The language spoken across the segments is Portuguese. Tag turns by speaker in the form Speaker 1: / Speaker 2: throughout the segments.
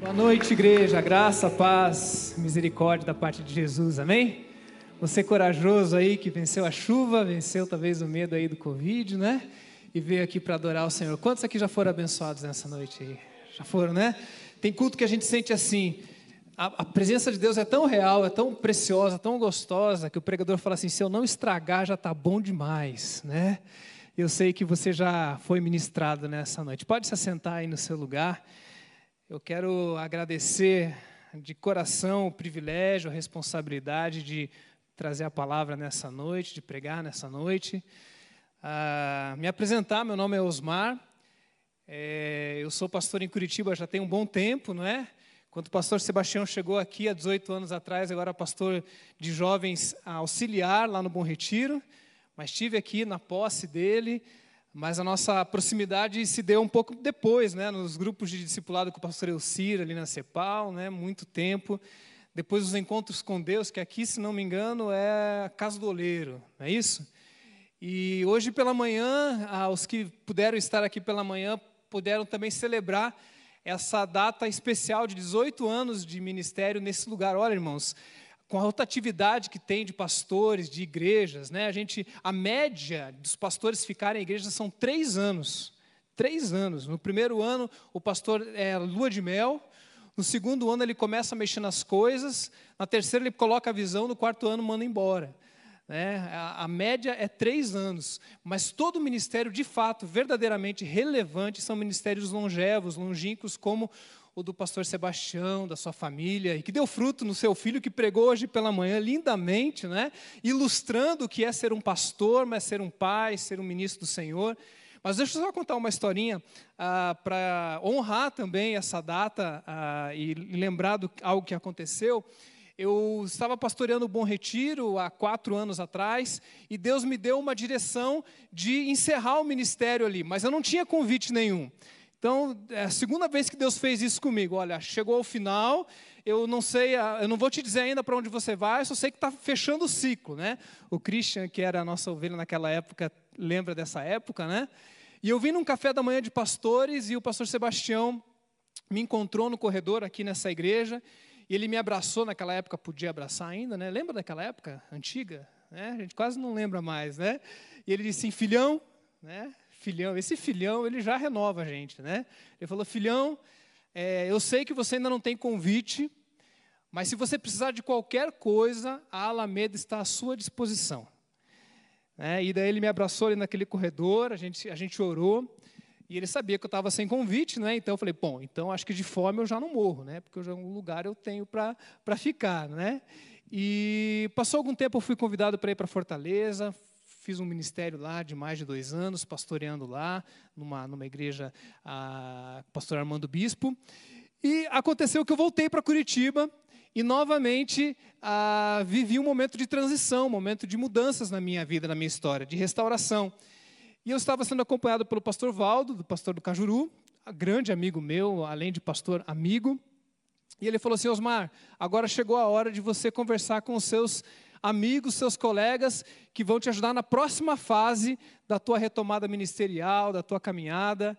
Speaker 1: Boa noite, igreja. Graça, paz, misericórdia da parte de Jesus. Amém? Você corajoso aí que venceu a chuva, venceu talvez o medo aí do Covid, né? E veio aqui para adorar o Senhor. Quantos aqui já foram abençoados nessa noite aí? Já foram, né? Tem culto que a gente sente assim. A, a presença de Deus é tão real, é tão preciosa, tão gostosa, que o pregador fala assim: se eu não estragar, já está bom demais, né? Eu sei que você já foi ministrado nessa noite. Pode se assentar aí no seu lugar. Eu quero agradecer de coração o privilégio, a responsabilidade de trazer a palavra nessa noite, de pregar nessa noite. Ah, me apresentar, meu nome é Osmar, é, eu sou pastor em Curitiba já tem um bom tempo, não é? Quando o pastor Sebastião chegou aqui há 18 anos atrás, agora pastor de jovens auxiliar lá no Bom Retiro, mas estive aqui na posse dele, mas a nossa proximidade se deu um pouco depois, né, nos grupos de discipulado com o pastor Elcir, ali na CEPAL, né, muito tempo. Depois os encontros com Deus, que aqui, se não me engano, é a Casa do Oleiro, não é isso? E hoje pela manhã, os que puderam estar aqui pela manhã, puderam também celebrar essa data especial de 18 anos de ministério nesse lugar. Olha, irmãos, com a rotatividade que tem de pastores, de igrejas, né? A gente, a média dos pastores ficarem em igreja são três anos. Três anos. No primeiro ano, o pastor é lua de mel. No segundo ano, ele começa a mexer nas coisas. Na terceira, ele coloca a visão. No quarto ano, manda embora. Né? A, a média é três anos. Mas todo ministério, de fato, verdadeiramente relevante, são ministérios longevos, longínquos, como o do pastor Sebastião, da sua família, e que deu fruto no seu filho, que pregou hoje pela manhã lindamente, né? ilustrando o que é ser um pastor, mas ser um pai, ser um ministro do Senhor. Mas deixa eu só contar uma historinha ah, para honrar também essa data ah, e lembrar do, algo que aconteceu. Eu estava pastoreando o Bom Retiro há quatro anos atrás e Deus me deu uma direção de encerrar o ministério ali, mas eu não tinha convite nenhum. Então, é a segunda vez que Deus fez isso comigo. Olha, chegou ao final, eu não sei, eu não vou te dizer ainda para onde você vai, só sei que está fechando o ciclo, né? O Christian, que era a nossa ovelha naquela época, lembra dessa época, né? E eu vim num café da manhã de pastores e o pastor Sebastião me encontrou no corredor aqui nessa igreja e ele me abraçou naquela época, podia abraçar ainda, né? Lembra daquela época antiga? Né? A gente quase não lembra mais, né? E ele disse assim, filhão, né? Filhão, esse filhão, ele já renova a gente, né? Ele falou, filhão, é, eu sei que você ainda não tem convite, mas se você precisar de qualquer coisa, a Alameda está à sua disposição. É, e daí ele me abraçou ali naquele corredor, a gente, a gente orou, e ele sabia que eu estava sem convite, né? então eu falei, bom, então acho que de fome eu já não morro, né? porque já, um lugar eu tenho para ficar. Né? E passou algum tempo, eu fui convidado para ir para Fortaleza, fiz um ministério lá de mais de dois anos, pastoreando lá, numa, numa igreja, a, pastor Armando Bispo. E aconteceu que eu voltei para Curitiba e novamente vivi um momento de transição, um momento de mudanças na minha vida, na minha história, de restauração. E eu estava sendo acompanhado pelo pastor Valdo, do pastor do Cajuru, grande amigo meu, além de pastor amigo. E ele falou assim: Osmar, agora chegou a hora de você conversar com os seus amigos, seus colegas que vão te ajudar na próxima fase da tua retomada ministerial, da tua caminhada.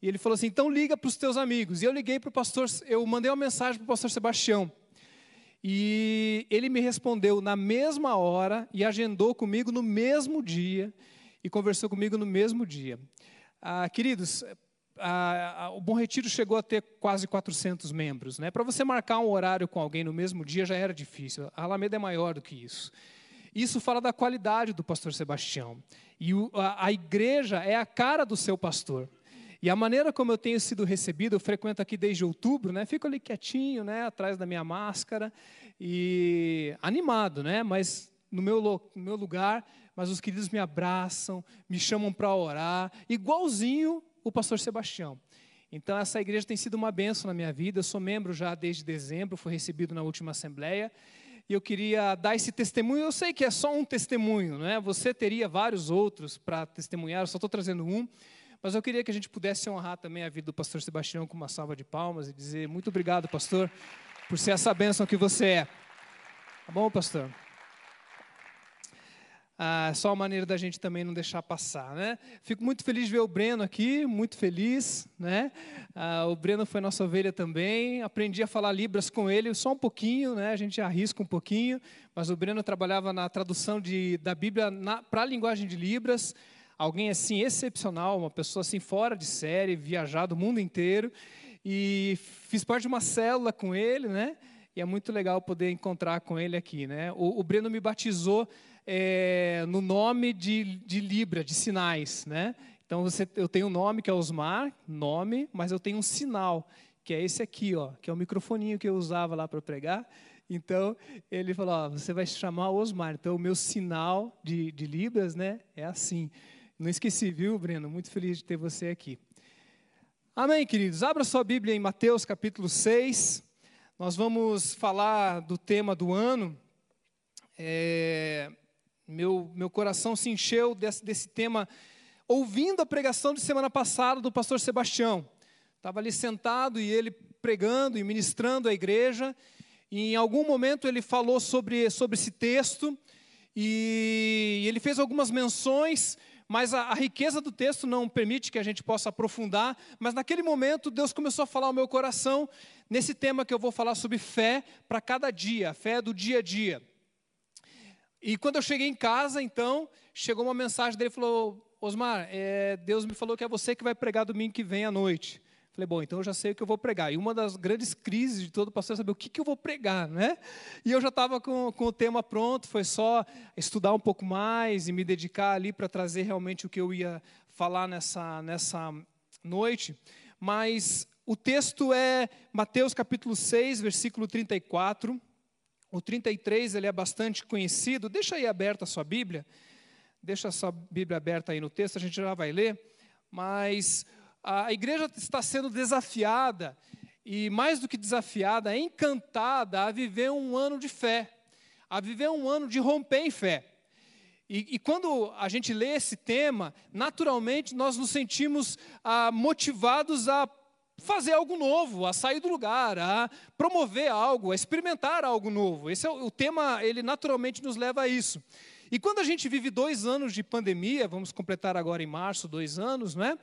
Speaker 1: E ele falou assim: então liga para os teus amigos. E eu liguei para o pastor, eu mandei uma mensagem para o pastor Sebastião. E ele me respondeu na mesma hora e agendou comigo no mesmo dia e conversou comigo no mesmo dia. Ah, queridos, o Bom Retiro chegou a ter quase 400 membros. Né? Para você marcar um horário com alguém no mesmo dia já era difícil. A Alameda é maior do que isso. Isso fala da qualidade do pastor Sebastião. E o, a, a igreja é a cara do seu pastor. E a maneira como eu tenho sido recebido, eu frequento aqui desde outubro, né? Fico ali quietinho, né? Atrás da minha máscara e animado, né? Mas no meu, no meu lugar, mas os queridos me abraçam, me chamam para orar, igualzinho o pastor Sebastião. Então, essa igreja tem sido uma benção na minha vida. Eu sou membro já desde dezembro, fui recebido na última assembleia. E eu queria dar esse testemunho. Eu sei que é só um testemunho, não é? Você teria vários outros para testemunhar, eu só estou trazendo um. Mas eu queria que a gente pudesse honrar também a vida do pastor Sebastião com uma salva de palmas e dizer muito obrigado, pastor, por ser essa bênção que você é. Tá bom, pastor? Ah, só uma maneira da gente também não deixar passar, né? Fico muito feliz de ver o Breno aqui, muito feliz, né? Ah, o Breno foi nossa ovelha também. Aprendi a falar libras com ele, só um pouquinho, né? A gente arrisca um pouquinho, mas o Breno trabalhava na tradução de, da Bíblia para a linguagem de libras. Alguém assim excepcional, uma pessoa assim fora de série, viajado o mundo inteiro. E fiz parte de uma célula com ele, né? E é muito legal poder encontrar com ele aqui, né? O, o Breno me batizou é, no nome de, de Libra, de sinais, né? Então você, eu tenho um nome que é Osmar, nome, mas eu tenho um sinal, que é esse aqui, ó, que é o microfoninho que eu usava lá para pregar. Então ele falou: ó, você vai se chamar Osmar. Então o meu sinal de, de Libras, né, é assim. Não esqueci, viu, Breno? Muito feliz de ter você aqui. Amém, queridos. Abra sua Bíblia em Mateus capítulo 6. Nós vamos falar do tema do ano. É, meu, meu coração se encheu desse, desse tema ouvindo a pregação de semana passada do pastor Sebastião. Estava ali sentado e ele pregando e ministrando a igreja. E em algum momento ele falou sobre, sobre esse texto e ele fez algumas menções, mas a, a, riqueza do texto não permite que a gente possa aprofundar. Mas naquele momento Deus começou a falar ao meu coração nesse tema que eu vou falar sobre fé para cada dia, fé do dia a dia. E quando eu cheguei em casa, então, chegou uma mensagem dele, falou, Osmar, é, Deus me falou que é você que vai pregar domingo que vem à noite. Falei, bom, então eu já sei o que eu vou pregar. E uma das grandes crises de todo pastor é saber o que, que eu vou pregar, né? E eu já estava com, com o tema pronto, foi só estudar um pouco mais e me dedicar ali para trazer realmente o que eu ia falar nessa, nessa noite. Mas o texto é Mateus capítulo 6, versículo 34. O 33 ele é bastante conhecido. Deixa aí aberta a sua Bíblia. Deixa a sua Bíblia aberta aí no texto, a gente já vai ler. Mas a igreja está sendo desafiada, e mais do que desafiada, é encantada a viver um ano de fé, a viver um ano de romper em fé. E, e quando a gente lê esse tema, naturalmente nós nos sentimos ah, motivados a fazer algo novo, a sair do lugar, a promover algo, a experimentar algo novo. Esse é o, o tema, ele naturalmente nos leva a isso. E quando a gente vive dois anos de pandemia, vamos completar agora em março dois anos, não é?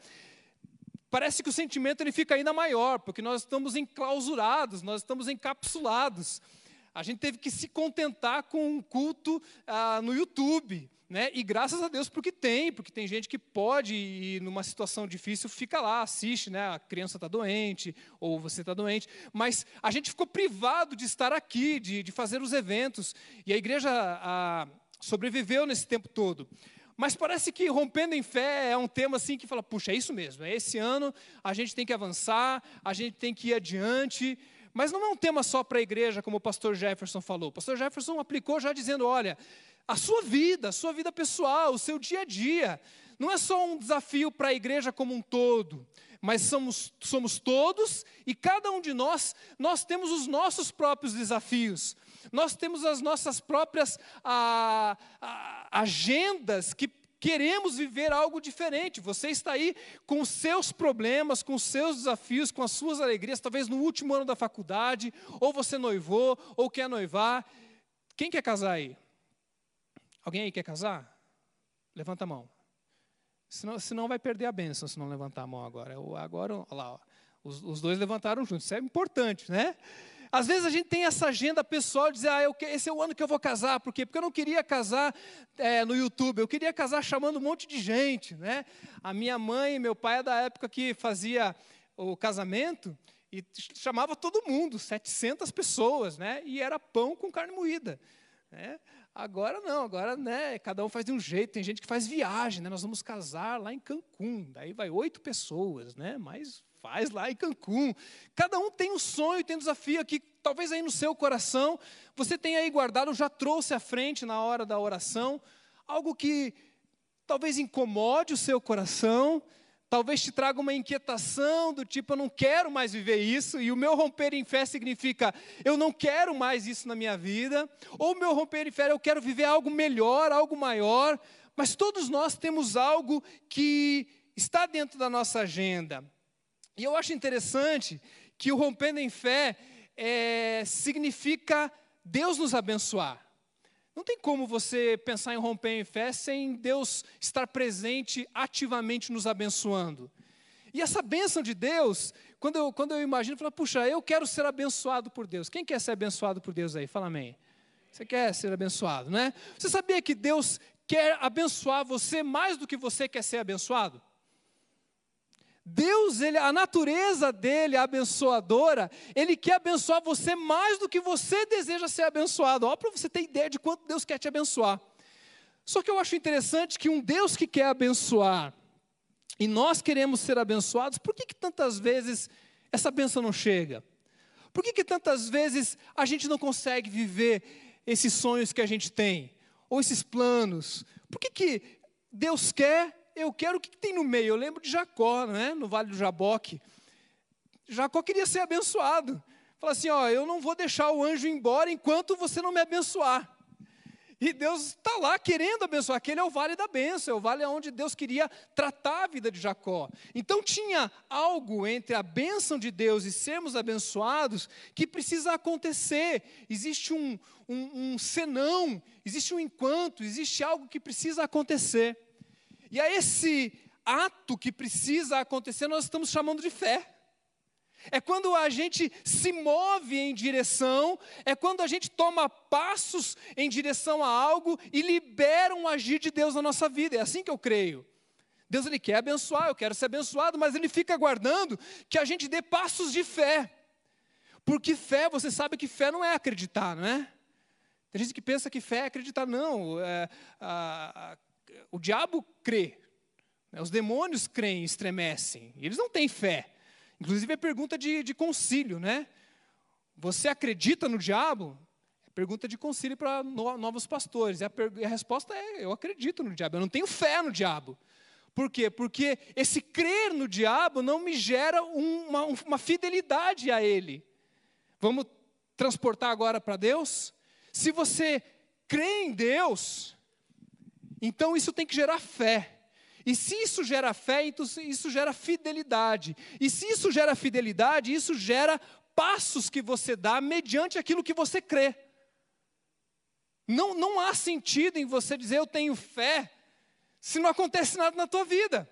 Speaker 1: Parece que o sentimento ele fica ainda maior, porque nós estamos enclausurados, nós estamos encapsulados. A gente teve que se contentar com um culto ah, no YouTube. Né? E graças a Deus porque tem, porque tem gente que pode e numa situação difícil fica lá, assiste, né? A criança está doente ou você está doente, mas a gente ficou privado de estar aqui, de, de fazer os eventos e a igreja a, sobreviveu nesse tempo todo. Mas parece que rompendo em fé é um tema assim que fala, puxa, é isso mesmo. É esse ano a gente tem que avançar, a gente tem que ir adiante. Mas não é um tema só para a igreja, como o pastor Jefferson falou. O pastor Jefferson aplicou já dizendo: olha, a sua vida, a sua vida pessoal, o seu dia a dia. Não é só um desafio para a igreja como um todo, mas somos, somos todos e cada um de nós, nós temos os nossos próprios desafios. Nós temos as nossas próprias a, a, agendas que queremos viver algo diferente. Você está aí com seus problemas, com seus desafios, com as suas alegrias, talvez no último ano da faculdade, ou você noivou, ou quer noivar. Quem quer casar aí? Alguém aí quer casar? Levanta a mão. Senão, senão vai perder a bênção se não levantar a mão agora. Agora, olha lá, ó, os, os, dois levantaram juntos. Isso é importante, né? Às vezes a gente tem essa agenda pessoal de dizer, ah, eu, esse é o ano que eu vou casar. Por quê? Porque eu não queria casar é, no YouTube, eu queria casar chamando um monte de gente. Né? A minha mãe e meu pai é da época que fazia o casamento e chamava todo mundo, 700 pessoas, né? e era pão com carne moída. Né? Agora não, agora né, cada um faz de um jeito. Tem gente que faz viagem, né? Nós vamos casar lá em Cancún. Daí vai oito pessoas, né? Mas faz lá em Cancún. Cada um tem um sonho, tem um desafio aqui, talvez aí no seu coração. Você tenha aí guardado, já trouxe à frente na hora da oração, algo que talvez incomode o seu coração, talvez te traga uma inquietação do tipo, eu não quero mais viver isso, e o meu romper em fé significa, eu não quero mais isso na minha vida, ou o meu romper em fé, eu quero viver algo melhor, algo maior, mas todos nós temos algo que está dentro da nossa agenda. E eu acho interessante que o rompendo em fé é, significa Deus nos abençoar. Não tem como você pensar em romper em fé sem Deus estar presente ativamente nos abençoando. E essa bênção de Deus, quando eu, quando eu imagino, eu falo, puxa, eu quero ser abençoado por Deus. Quem quer ser abençoado por Deus aí? Fala amém. Você quer ser abençoado, né? Você sabia que Deus quer abençoar você mais do que você quer ser abençoado? Deus, ele, a natureza dele, a abençoadora, ele quer abençoar você mais do que você deseja ser abençoado. Ó, para você ter ideia de quanto Deus quer te abençoar. Só que eu acho interessante que um Deus que quer abençoar e nós queremos ser abençoados, por que, que tantas vezes essa benção não chega? Por que, que tantas vezes a gente não consegue viver esses sonhos que a gente tem? Ou esses planos? Por que, que Deus quer eu quero o que tem no meio. Eu lembro de Jacó, né, no Vale do Jaboque. Jacó queria ser abençoado. Fala assim: ó, eu não vou deixar o anjo embora enquanto você não me abençoar. E Deus está lá querendo abençoar. Aquele é o vale da bênção, é o vale onde Deus queria tratar a vida de Jacó. Então tinha algo entre a bênção de Deus e sermos abençoados que precisa acontecer. Existe um, um, um senão, existe um enquanto, existe algo que precisa acontecer. E a esse ato que precisa acontecer, nós estamos chamando de fé. É quando a gente se move em direção, é quando a gente toma passos em direção a algo e libera um agir de Deus na nossa vida. É assim que eu creio. Deus ele quer abençoar, eu quero ser abençoado, mas ele fica aguardando que a gente dê passos de fé. Porque fé, você sabe que fé não é acreditar, não é? Tem gente que pensa que fé é acreditar, não. É, a, a, o diabo crê, né? os demônios creem, estremecem, eles não têm fé. Inclusive é pergunta de, de concílio, né? Você acredita no diabo? É pergunta de concílio para no, novos pastores. E a, per, a resposta é: eu acredito no diabo, eu não tenho fé no diabo. Por quê? Porque esse crer no diabo não me gera uma, uma fidelidade a ele. Vamos transportar agora para Deus? Se você crê em Deus, então isso tem que gerar fé. E se isso gera fé, então isso gera fidelidade. E se isso gera fidelidade, isso gera passos que você dá mediante aquilo que você crê. Não, não há sentido em você dizer eu tenho fé se não acontece nada na tua vida.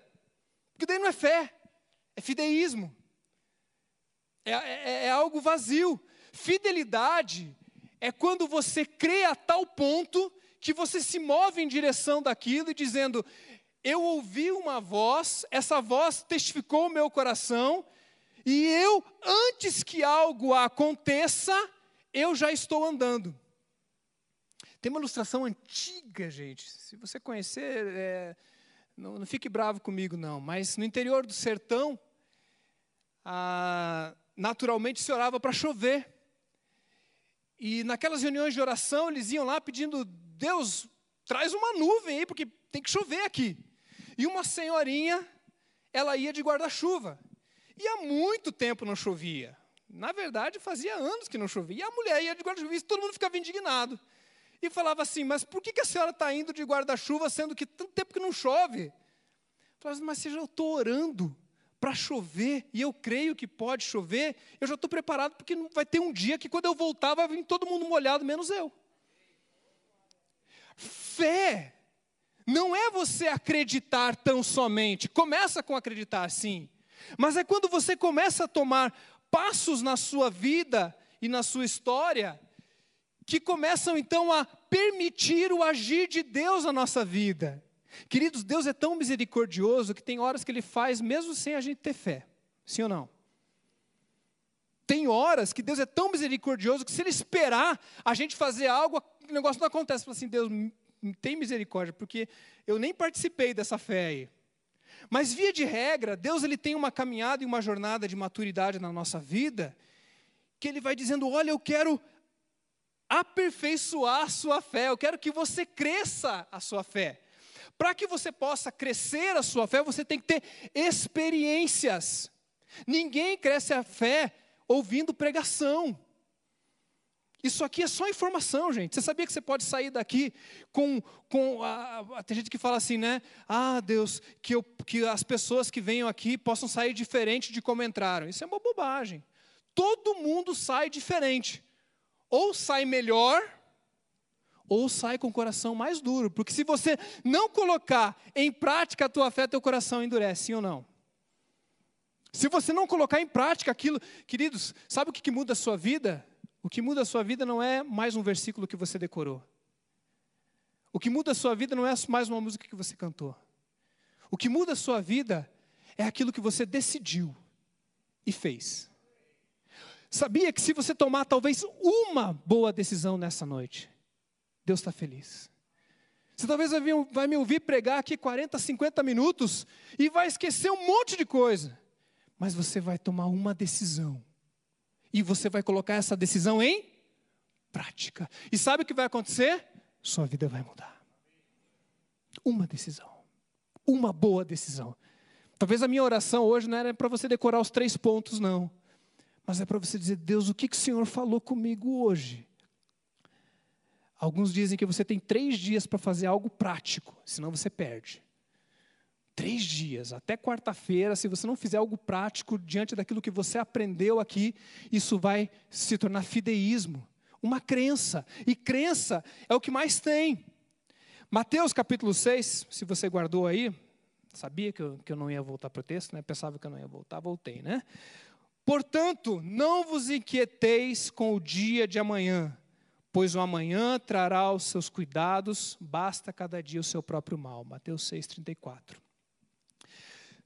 Speaker 1: Porque daí não é fé, é fideísmo. É, é, é algo vazio. Fidelidade é quando você crê a tal ponto que você se move em direção daquilo e dizendo: Eu ouvi uma voz, essa voz testificou o meu coração, e eu, antes que algo aconteça, eu já estou andando. Tem uma ilustração antiga, gente. Se você conhecer, é, não, não, fique bravo comigo, não. Mas no interior do sertão, naturalmente se orava para chover. E naquelas reuniões de oração, eles iam lá pedindo Deus, traz uma nuvem aí, porque tem que chover aqui. E uma senhorinha, ela ia de guarda-chuva. E há muito tempo não chovia. Na verdade, fazia anos que não chovia. E a mulher ia de guarda-chuva e todo mundo ficava indignado. E falava assim: Mas por que, a senhora está indo de guarda-chuva, sendo que tanto tempo que não chove? Falava assim, mas se eu estou orando para chover, e eu creio que pode chover, eu já estou preparado, porque vai ter um dia que quando eu voltar, vai vir todo mundo molhado, menos eu. Fé não é você acreditar tão somente. Começa com acreditar, sim. Mas é quando você começa a tomar passos na sua vida e na sua história que começam então a permitir o agir de Deus na nossa vida. Queridos, Deus é tão misericordioso que tem horas que Ele faz mesmo sem a gente ter fé. Sim ou não? Tem horas que Deus é tão misericordioso que se Ele esperar a gente fazer algo, o negócio não acontece. Fala assim, Deus, tem misericórdia, porque eu nem participei dessa fé aí. Mas via de regra, Deus ele tem uma caminhada e uma jornada de maturidade na nossa vida, que ele vai dizendo: "Olha, eu quero aperfeiçoar a sua fé, eu quero que você cresça a sua fé. Para que você possa crescer a sua fé, você tem que ter experiências. Ninguém cresce a fé ouvindo pregação. Isso aqui é só informação, gente. Você sabia que você pode sair daqui com. com a, a, tem gente que fala assim, né? Ah, Deus, que, eu, que as pessoas que venham aqui possam sair diferente de como entraram. Isso é uma bobagem. Todo mundo sai diferente. Ou sai melhor, ou sai com o coração mais duro. Porque se você não colocar em prática a tua fé, teu coração endurece, sim ou não? Se você não colocar em prática aquilo, queridos, sabe o que, que muda a sua vida? O que muda a sua vida não é mais um versículo que você decorou. O que muda a sua vida não é mais uma música que você cantou. O que muda a sua vida é aquilo que você decidiu e fez. Sabia que se você tomar talvez uma boa decisão nessa noite, Deus está feliz. Você talvez vai me ouvir pregar aqui 40, 50 minutos e vai esquecer um monte de coisa, mas você vai tomar uma decisão e você vai colocar essa decisão em prática. E sabe o que vai acontecer? Sua vida vai mudar. Uma decisão, uma boa decisão. Talvez a minha oração hoje não era para você decorar os três pontos, não mas é para você dizer: Deus, o que, que o Senhor falou comigo hoje? Alguns dizem que você tem três dias para fazer algo prático, senão você perde. Três dias, até quarta-feira, se você não fizer algo prático diante daquilo que você aprendeu aqui, isso vai se tornar fideísmo, uma crença. E crença é o que mais tem. Mateus capítulo 6, se você guardou aí, sabia que eu, que eu não ia voltar para o texto, né? pensava que eu não ia voltar, voltei, né? Portanto, não vos inquieteis com o dia de amanhã, pois o amanhã trará os seus cuidados, basta cada dia o seu próprio mal. Mateus 6,34.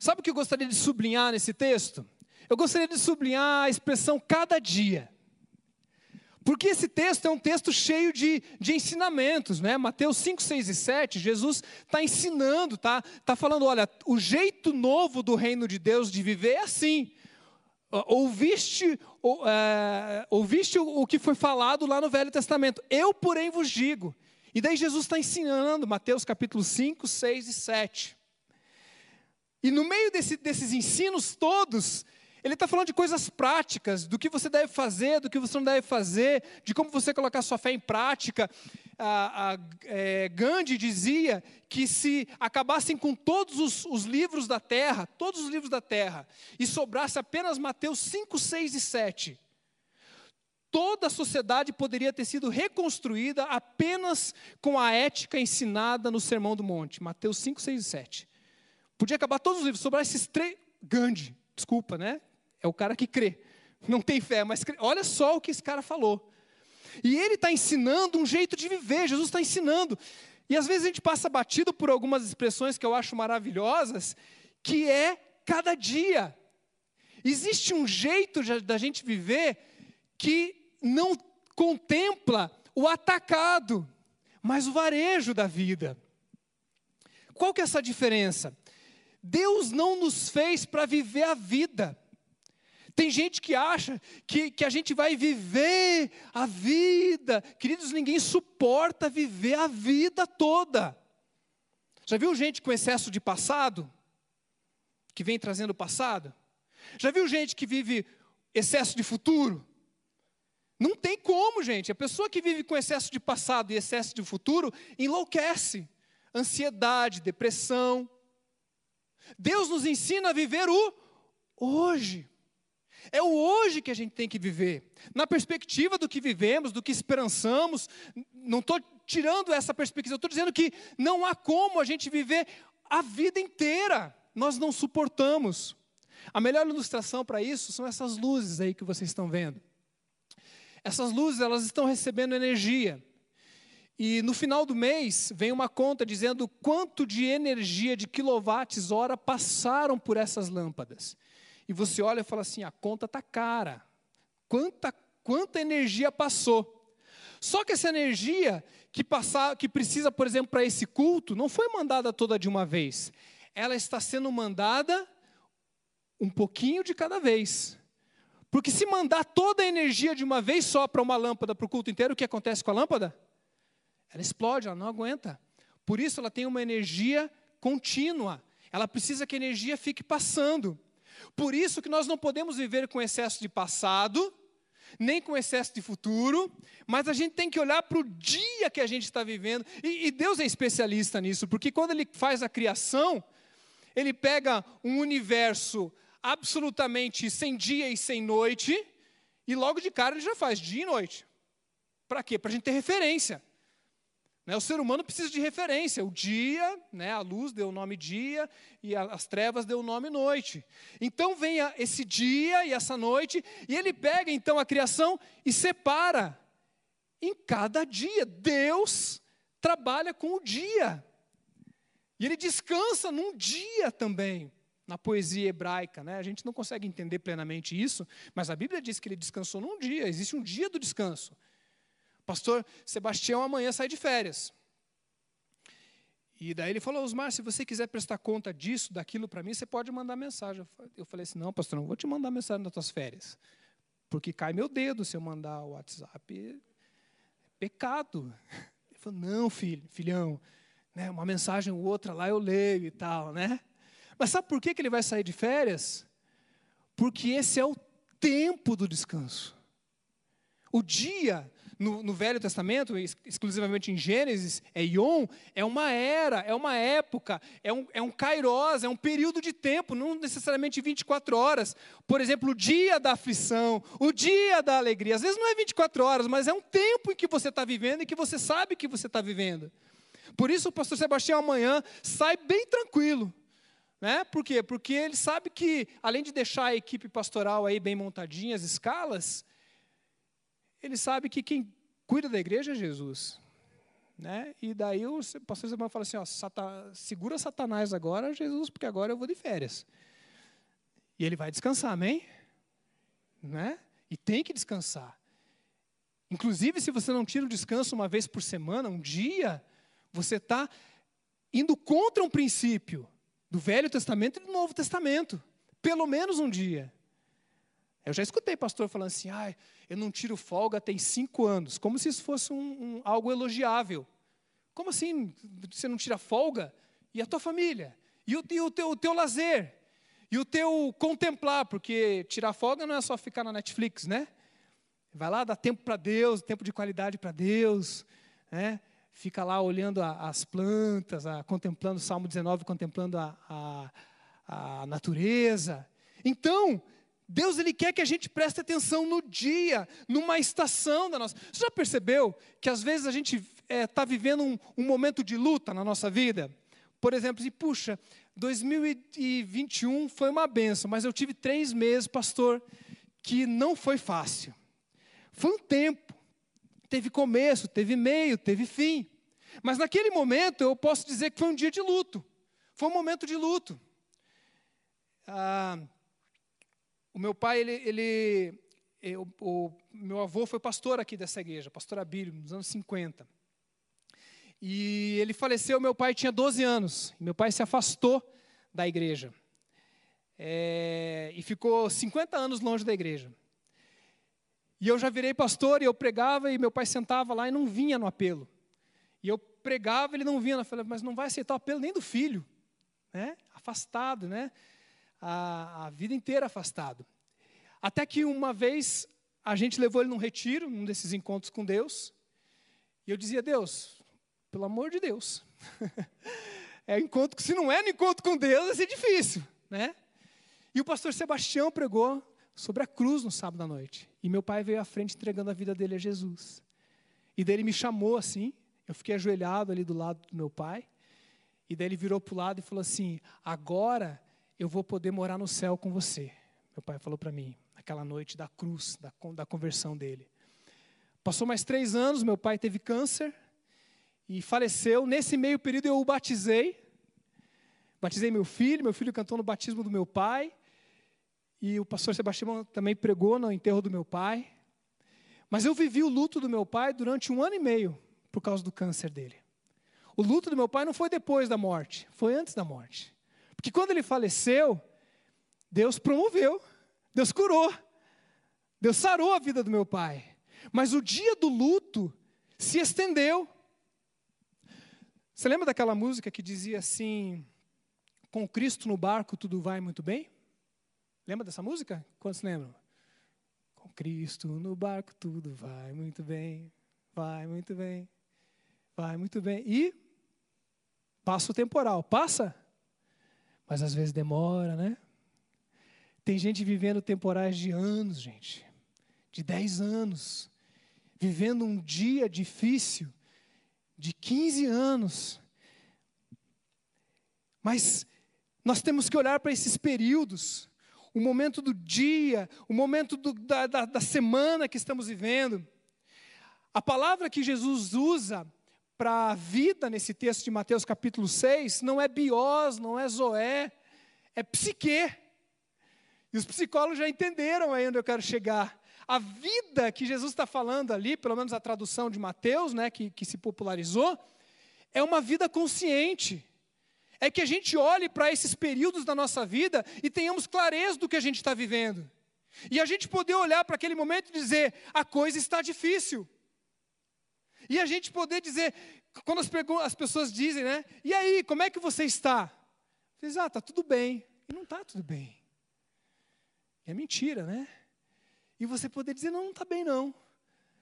Speaker 1: Sabe o que eu gostaria de sublinhar nesse texto? Eu gostaria de sublinhar a expressão cada dia. Porque esse texto é um texto cheio de, de ensinamentos, né? Mateus 5, 6 e 7, Jesus está ensinando, está tá falando: olha, o jeito novo do reino de Deus de viver é assim ouviste, ou, é, ouviste o, que foi falado lá no Velho Testamento. Eu, porém, vos digo. E daí Jesus está ensinando, Mateus capítulo 5, 6 e 7. E no meio desse, desses ensinos todos, ele está falando de coisas práticas, do que você deve fazer, do que você não deve fazer, de como você colocar sua fé em prática a, a, é, Gandhi dizia que se acabassem com todos os, os, livros da terra, todos os livros da terra, e sobrasse apenas Mateus 5, 6 e 7, toda a sociedade poderia ter sido reconstruída apenas com a ética ensinada no Sermão do Monte, Mateus 5, 6 e 7. Podia acabar todos os livros, sobrar esses três. Gandhi, desculpa, né? É o cara que crê. Não tem fé, mas crê. olha só o que esse cara falou. E ele está ensinando um jeito de viver, Jesus está ensinando. E às vezes a gente passa batido por algumas expressões que eu acho maravilhosas, que é cada dia. Existe um jeito da gente viver que não contempla o atacado, mas o varejo da vida. Qual que é essa diferença? Deus não nos fez para viver a vida. Tem gente que acha que, que a gente vai viver a vida. Queridos, ninguém suporta viver a vida toda. Já viu gente com excesso de passado? Que vem trazendo passado? Já viu gente que vive excesso de futuro? Não tem como, gente. A pessoa que vive com excesso de passado e excesso de futuro enlouquece. Ansiedade, depressão. Deus nos ensina a viver o hoje. É o hoje que a gente tem que viver. Na perspectiva do que vivemos, do que esperançamos. Não estou tirando essa perspectiva, estou dizendo que não há como a gente viver a vida inteira. Nós não suportamos. A melhor ilustração para isso são essas luzes aí que vocês estão vendo. Essas luzes, elas estão recebendo energia. E no final do mês vem uma conta dizendo quanto de energia de quilowatts hora passaram por essas lâmpadas e você olha e fala assim: a conta está cara. Quanta, quanta energia passou? Só que essa energia que, passar, que precisa, por exemplo, para esse culto, não foi mandada toda de uma vez. Ela está sendo mandada um pouquinho de cada vez. Porque se mandar toda a energia de uma vez só para uma lâmpada, para o culto inteiro, o que acontece com a lâmpada? Ela explode, ela não aguenta. Por isso ela tem uma energia contínua. Ela precisa que a energia fique passando. Por isso que nós não podemos viver com excesso de passado, nem com excesso de futuro, mas a gente tem que olhar para o dia que a gente está vivendo. E, e, Deus é especialista nisso, porque quando Ele faz a criação, Ele pega um universo absolutamente sem dia e sem noite, e logo de cara Ele já faz dia e noite. Para quê? Para a gente ter referência. Né? O ser humano precisa de referência. O dia, né, a luz deu o nome dia e as trevas deu o nome noite. Então vem esse dia e essa noite e ele pega então a criação e separa em cada dia. Deus trabalha com o dia. E ele descansa num dia também, na poesia hebraica. Né? A gente não consegue entender plenamente isso, mas a Bíblia diz que ele descansou num dia, existe um dia do descanso. Pastor Sebastião amanhã sai de férias. E daí ele falou, Osmar, se você quiser prestar conta disso, daquilo para mim, você pode mandar mensagem. Eu falei assim, não, pastor, não vou te mandar mensagem nas tuas férias. Porque cai meu dedo se eu mandar o WhatsApp. É pecado. Ele falou, não, filho, filhão, né, uma mensagem ou outra lá eu leio e tal, né? Mas sabe por que, que ele vai sair de férias? Porque esse é o tempo do descanso. O dia no, no, Velho Testamento, exclusivamente em Gênesis, é Yom, é uma era, é uma época, é um, é um kairos, é um período de tempo, não necessariamente 24 horas. Por exemplo, o dia da aflição, o dia da alegria. Às vezes não é 24 horas, mas é um tempo em que você está vivendo e que você sabe que você está vivendo. Por isso o pastor Sebastião amanhã sai bem tranquilo. Né? Por quê? Porque ele sabe que, além de deixar a equipe pastoral aí bem montadinha, as escalas, ele sabe que quem cuida da igreja é Jesus. Né? E daí o pastor Sebastião fala assim: ó, segura Satanás agora, Jesus, porque agora eu vou de férias. E ele vai descansar, amém? Né? E tem que descansar. Inclusive, se você não tira o descanso uma vez por semana, um dia, você está indo contra um princípio do Velho Testamento e do Novo Testamento. Pelo menos um dia. Eu já escutei pastor falando assim, ah, eu não tiro folga tem cinco anos, como se isso fosse um, um, algo elogiável. Como assim você não tira folga? E a tua família? E o, e o, teu, o teu lazer? E o teu contemplar? Porque tirar folga não é só ficar na Netflix, né? Vai lá, dá tempo para Deus, tempo de qualidade para Deus, né? fica lá olhando a, as plantas, a, contemplando o Salmo 19, contemplando a, a, a natureza. Então, Deus ele quer que a gente preste atenção no dia, numa estação da nossa. Você já percebeu que às vezes a gente está é, tá vivendo um, um, momento de luta na nossa vida? Por exemplo, e puxa, 2021 foi uma benção, mas eu tive três meses, pastor, que não foi fácil. Foi um tempo teve começo, teve meio, teve fim. Mas naquele momento eu posso dizer que foi um dia de luto. Foi um momento de luto. Ah, o meu pai, ele, ele eu, o meu avô foi pastor aqui dessa igreja, pastor Abílio, nos anos 50. E ele faleceu, meu pai tinha 12 anos. Meu pai se afastou da igreja. É, e ficou 50 anos longe da igreja. E eu já virei pastor e eu pregava e meu pai sentava lá e não vinha no apelo. E eu pregava, ele não vinha. Eu falei, mas não vai aceitar o apelo nem do filho. Né? Afastado, né? A, a vida inteira afastado. Até que uma vez a gente levou ele num retiro, num desses encontros com Deus. E eu dizia, Deus, pelo amor de Deus. é encontro, se não é no encontro com Deus, vai ser difícil, né? E o pastor Sebastião pregou sobre a cruz no sábado à noite. E meu pai veio à frente entregando a vida dele a Jesus. E daí ele me chamou assim, eu fiquei ajoelhado ali do lado do meu pai. E daí ele virou para o lado e falou assim: Agora eu vou poder morar no céu com você. Meu pai falou para mim, naquela noite da cruz, da, da conversão dele. Passou mais três anos, meu pai teve câncer e faleceu. Nesse meio período eu o batizei. Batizei meu filho, meu filho cantou no batismo do meu pai. E o pastor Sebastião também pregou no enterro do meu pai. Mas eu vivi o luto do meu pai durante um ano e meio por causa do câncer dele. O luto do meu pai não foi depois da morte, foi antes da morte. Porque quando ele faleceu, Deus promoveu, Deus curou, Deus sarou a vida do meu pai. Mas o dia do luto se estendeu. Você lembra daquela música que dizia assim: Com Cristo no barco tudo vai muito bem? Lembra dessa música? Quantos lembram? Com Cristo no barco tudo vai muito bem, vai muito bem, vai muito bem. E passa o temporal, passa, mas às vezes demora, né? Tem gente vivendo temporais de anos, gente, de 10 anos, vivendo um dia difícil de 15 anos. Mas nós temos que olhar para esses períodos, o momento do dia, o momento do, da, da, da semana que estamos vivendo. A palavra que Jesus usa para a vida nesse texto de Mateus capítulo 6 não é bios, não é zoé, é psique. E os psicólogos já entenderam aí onde eu quero chegar. A vida que Jesus está falando ali, pelo menos a tradução de Mateus, né, que, que se popularizou, é uma vida consciente. É que a gente olhe para esses períodos da nossa vida e tenhamos clareza do que a gente está vivendo. E a gente poder olhar para aquele momento e dizer: a coisa está difícil. E a gente poder dizer, quando as, as pessoas dizem, né? E aí, como é que você está? Diz, ah, está tudo bem. E não está tudo bem. É mentira, né? E você poder dizer, não, não está bem não.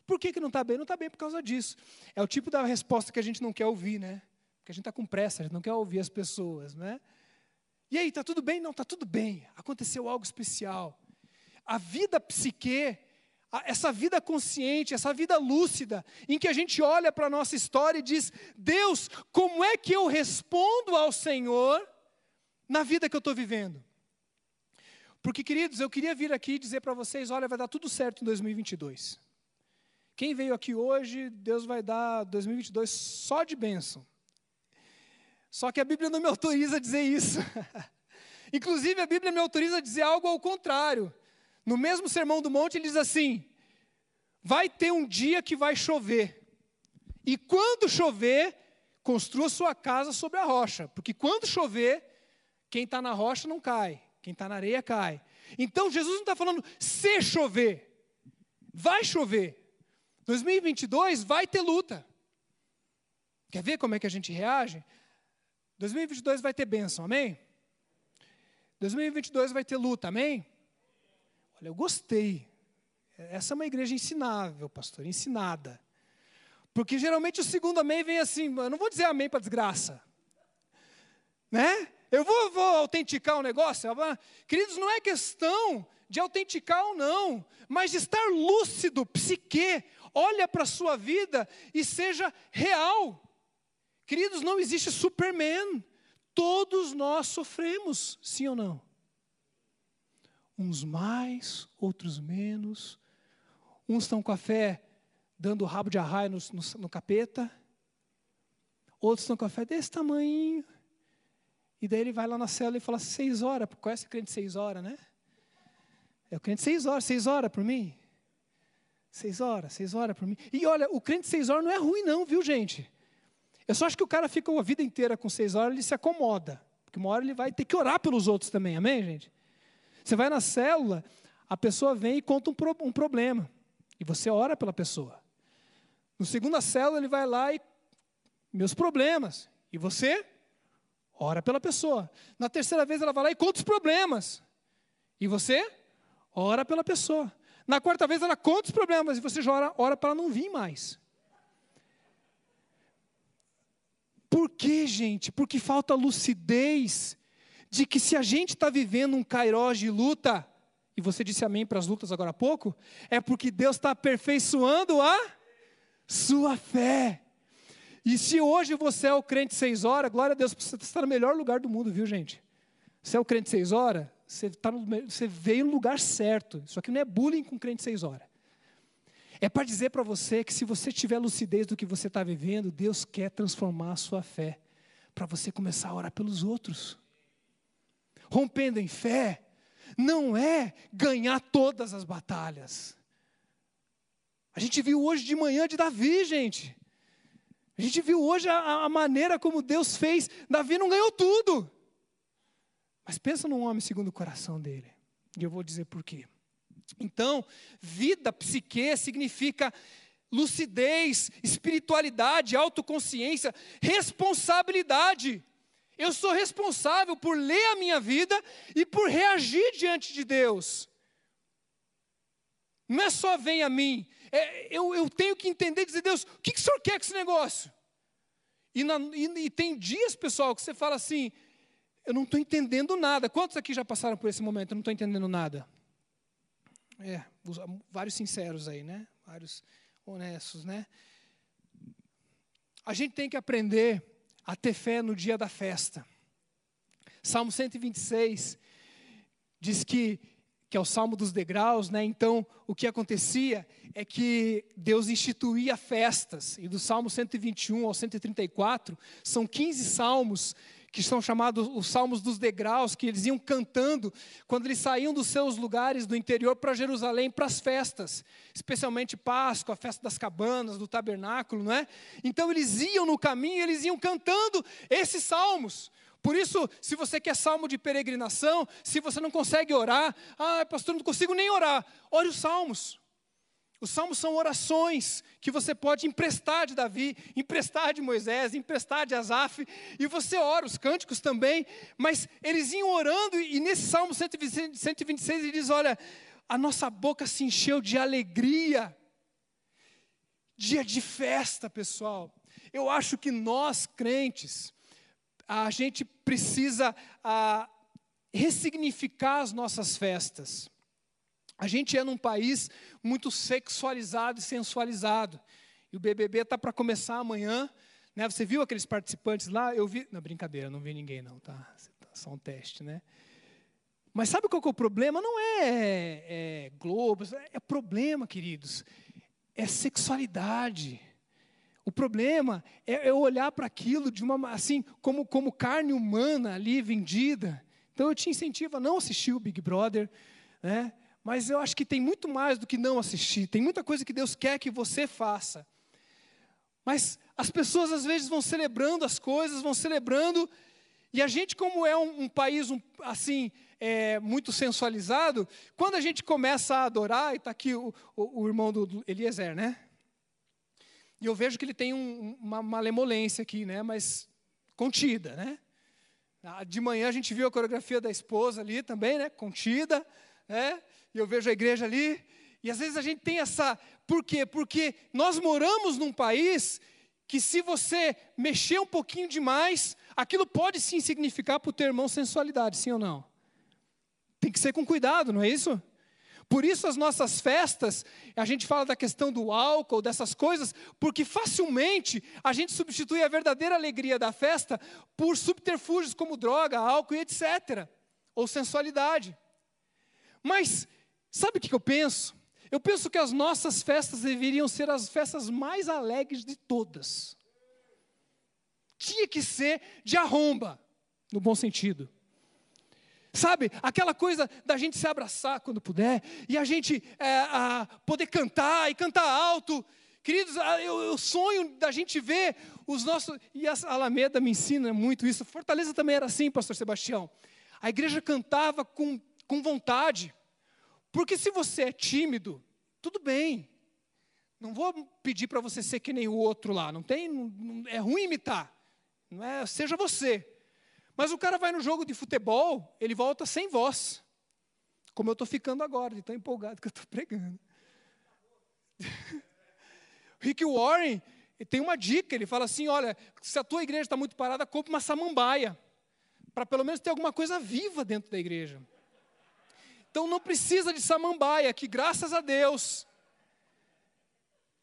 Speaker 1: Por que, que não está bem? Não está bem por causa disso. É o tipo da resposta que a gente não quer ouvir, né? Porque a gente está com pressa, a gente não quer ouvir as pessoas, né? E aí, está tudo bem? Não, está tudo bem. Aconteceu algo especial. A vida psique, essa vida consciente, essa vida lúcida, em que a gente olha para a nossa história e diz: Deus, como é que eu respondo ao Senhor na vida que eu estou vivendo? Porque, queridos, eu queria vir aqui dizer para vocês: olha, vai dar tudo certo em 2022. Quem veio aqui hoje, Deus vai dar 2022 só de bênção. Só que a Bíblia não me autoriza a dizer isso. Inclusive, a Bíblia me autoriza a dizer algo ao contrário. No mesmo Sermão do Monte, ele diz assim: vai ter um dia que vai chover. E quando chover, construa sua casa sobre a rocha. Porque quando chover, quem está na rocha não cai. Quem está na areia cai. Então Jesus não está falando se chover. Vai chover. 2022 vai ter luta. Quer ver como é que a gente reage? 2022 vai ter bênção, amém? 2022 vai ter luta, amém? Olha, eu gostei. Essa é uma igreja ensinável, pastor, ensinada. Porque geralmente o segundo amém vem assim, eu não vou dizer amém para desgraça. Né? Eu vou, vou autenticar o um negócio? Queridos, não é questão de autenticar ou não, mas de estar lúcido, psique, olha para a sua vida e seja real. Queridos, não existe Superman. Todos nós sofremos, sim ou não? Uns mais, outros menos. Uns estão com a fé dando rabo de arraia no, no, no capeta. Outros estão com a fé desse tamanho e daí ele vai lá na célula e fala seis horas, conhece o crente seis horas, né? É o crente seis horas, seis horas por mim. Seis horas, seis horas por mim. E olha, o crente seis horas não é ruim não, viu gente? Eu só acho que o cara fica a vida inteira com seis horas, ele se acomoda. Porque uma hora ele vai ter que orar pelos outros também, amém, gente? Você vai na célula, a pessoa vem e conta um, pro, um problema. E você ora pela pessoa. No segunda célula, ele vai lá e. Meus problemas. E você ora pela pessoa. Na terceira vez ela vai lá e conta os problemas. E você ora pela pessoa. Na quarta vez ela conta os problemas e você já ora, ora para ela não vir mais. Por que, gente? Porque falta lucidez de que se a gente está vivendo um kairós de luta, e você disse amém para as lutas agora há pouco, é porque Deus está aperfeiçoando a sua fé. E se hoje você é o crente seis horas, glória a Deus, você está no melhor lugar do mundo, viu, gente? Você é o crente seis horas, você, tá no, você veio no lugar certo. Isso aqui não é bullying com crente seis horas. É para dizer para você que se você tiver lucidez do que você está vivendo, Deus quer transformar a sua fé, para você começar a orar pelos outros. Rompendo em fé, não é ganhar todas as batalhas. A gente viu hoje de manhã de Davi, gente. A gente viu hoje a, a maneira como Deus fez. Davi não ganhou tudo. Mas pensa num homem segundo o coração dele. E eu vou dizer por quê. Então, vida, psique, significa lucidez, espiritualidade, autoconsciência, responsabilidade. Eu sou responsável por ler a minha vida e por reagir diante de Deus. Não é só vem a mim, é, eu, eu, tenho que entender e dizer, Deus, o que, que o Senhor quer com esse negócio? E, na, e, e tem dias, pessoal, que você fala assim, eu não estou entendendo nada. Quantos aqui já passaram por esse momento? Eu não estou entendendo nada. É, vários sinceros aí, né? Vários honestos, né? a gente tem que aprender a ter fé no dia da festa. Salmo 126 diz que que é o Salmo dos degraus, né? Então, o que acontecia é que Deus instituía festas, e do Salmo 121 ao 134, são 15 salmos que são chamados os salmos dos degraus, que eles iam cantando quando eles saíam dos seus lugares do interior para Jerusalém para as festas, especialmente Páscoa, a festa das cabanas, do tabernáculo, não é? Então eles iam no caminho, eles iam cantando esses salmos. Por isso, se você quer salmo de peregrinação, se você não consegue orar, ah, pastor, não consigo nem orar, ore os salmos. Os salmos são orações que você pode emprestar de Davi, emprestar de Moisés, emprestar de Asaf, e você ora os cânticos também, mas eles iam orando, e nesse salmo 126 ele diz: Olha, a nossa boca se encheu de alegria, dia de festa, pessoal. Eu acho que nós, crentes, a gente precisa a, ressignificar as nossas festas. A gente é num país muito sexualizado e sensualizado. E o BBB está para começar amanhã. Né? Você viu aqueles participantes lá? Eu vi. Não, brincadeira, não vi ninguém, não, tá? tá só um teste, né? Mas sabe qual que é o problema? Não é, é Globo, é problema, queridos. É sexualidade. O problema é, é olhar para aquilo de uma assim como, como carne humana ali vendida. Então eu te incentivo a não assistir o Big Brother, né? Mas eu acho que tem muito mais do que não assistir. Tem muita coisa que Deus quer que você faça. Mas as pessoas às vezes vão celebrando as coisas, vão celebrando, e a gente, como é um, um país um, assim é, muito sensualizado, quando a gente começa a adorar, e está aqui o, o, o, irmão do, do Eliezer, né? E eu vejo que ele tem um, uma malemolência aqui, né? Mas contida, né? Ah, de manhã a gente viu a coreografia da esposa ali também, né? Contida, né? E eu vejo a igreja ali, e às vezes a gente tem essa. Por quê? Porque nós moramos num país que, se você mexer um pouquinho demais, aquilo pode sim significar para o teu irmão sensualidade, sim ou não? Tem que ser com cuidado, não é isso? Por isso as nossas festas, a gente fala da questão do álcool, dessas coisas, porque facilmente a gente substitui a verdadeira alegria da festa por subterfúgios como droga, álcool e etc. Ou sensualidade. Mas Sabe o que eu penso? Eu penso que as nossas festas deveriam ser as festas mais alegres de todas. Tinha que ser de arromba, no bom sentido. Sabe, aquela coisa da gente se abraçar quando puder, e a gente é, a poder cantar e cantar alto. Queridos, eu, eu, sonho da gente ver os nossos. E a Alameda me ensina muito isso. Fortaleza também era assim, Pastor Sebastião. A igreja cantava com, com vontade. Porque se você é tímido, tudo bem. Não vou pedir para você ser que nem o outro lá. Não tem, não, é ruim imitar. Não é, seja você. Mas o cara vai no jogo de futebol, ele volta sem voz. Como eu estou ficando agora, de tão empolgado que eu estou pregando. Rick Warren tem uma dica, ele fala assim: olha, se a tua igreja está muito parada, compre uma samambaia. Para pelo menos ter alguma coisa viva dentro da igreja. Então não precisa de samambaia, que graças a Deus.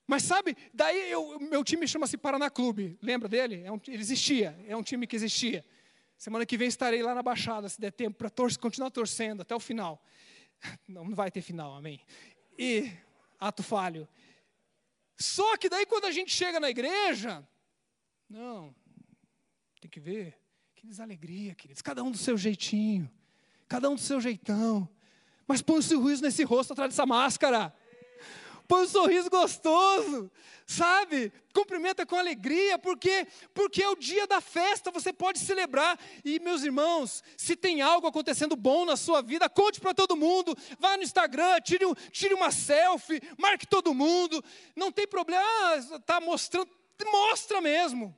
Speaker 1: Mas sabe, daí eu, meu time chama-se Paraná Clube, lembra dele? É um, ele existia, é um time que existia. Semana que vem estarei lá na Baixada, se der tempo, para tor continuar torcendo até o final. Não, não vai ter final, amém. E, ato falho. Só que daí quando a gente chega na igreja, não, tem que ver, que alegria, queridos, cada um do seu jeitinho, cada um do seu jeitão. Mas põe um sorriso nesse rosto atrás dessa máscara. Põe um sorriso gostoso, sabe? Cumprimenta com alegria, porque porque é o dia da festa, você pode celebrar. E meus irmãos, se tem algo acontecendo bom na sua vida, conte para todo mundo. Vá no Instagram, tire, tire uma selfie, marque todo mundo. Não tem problema, ah, tá mostrando, mostra mesmo.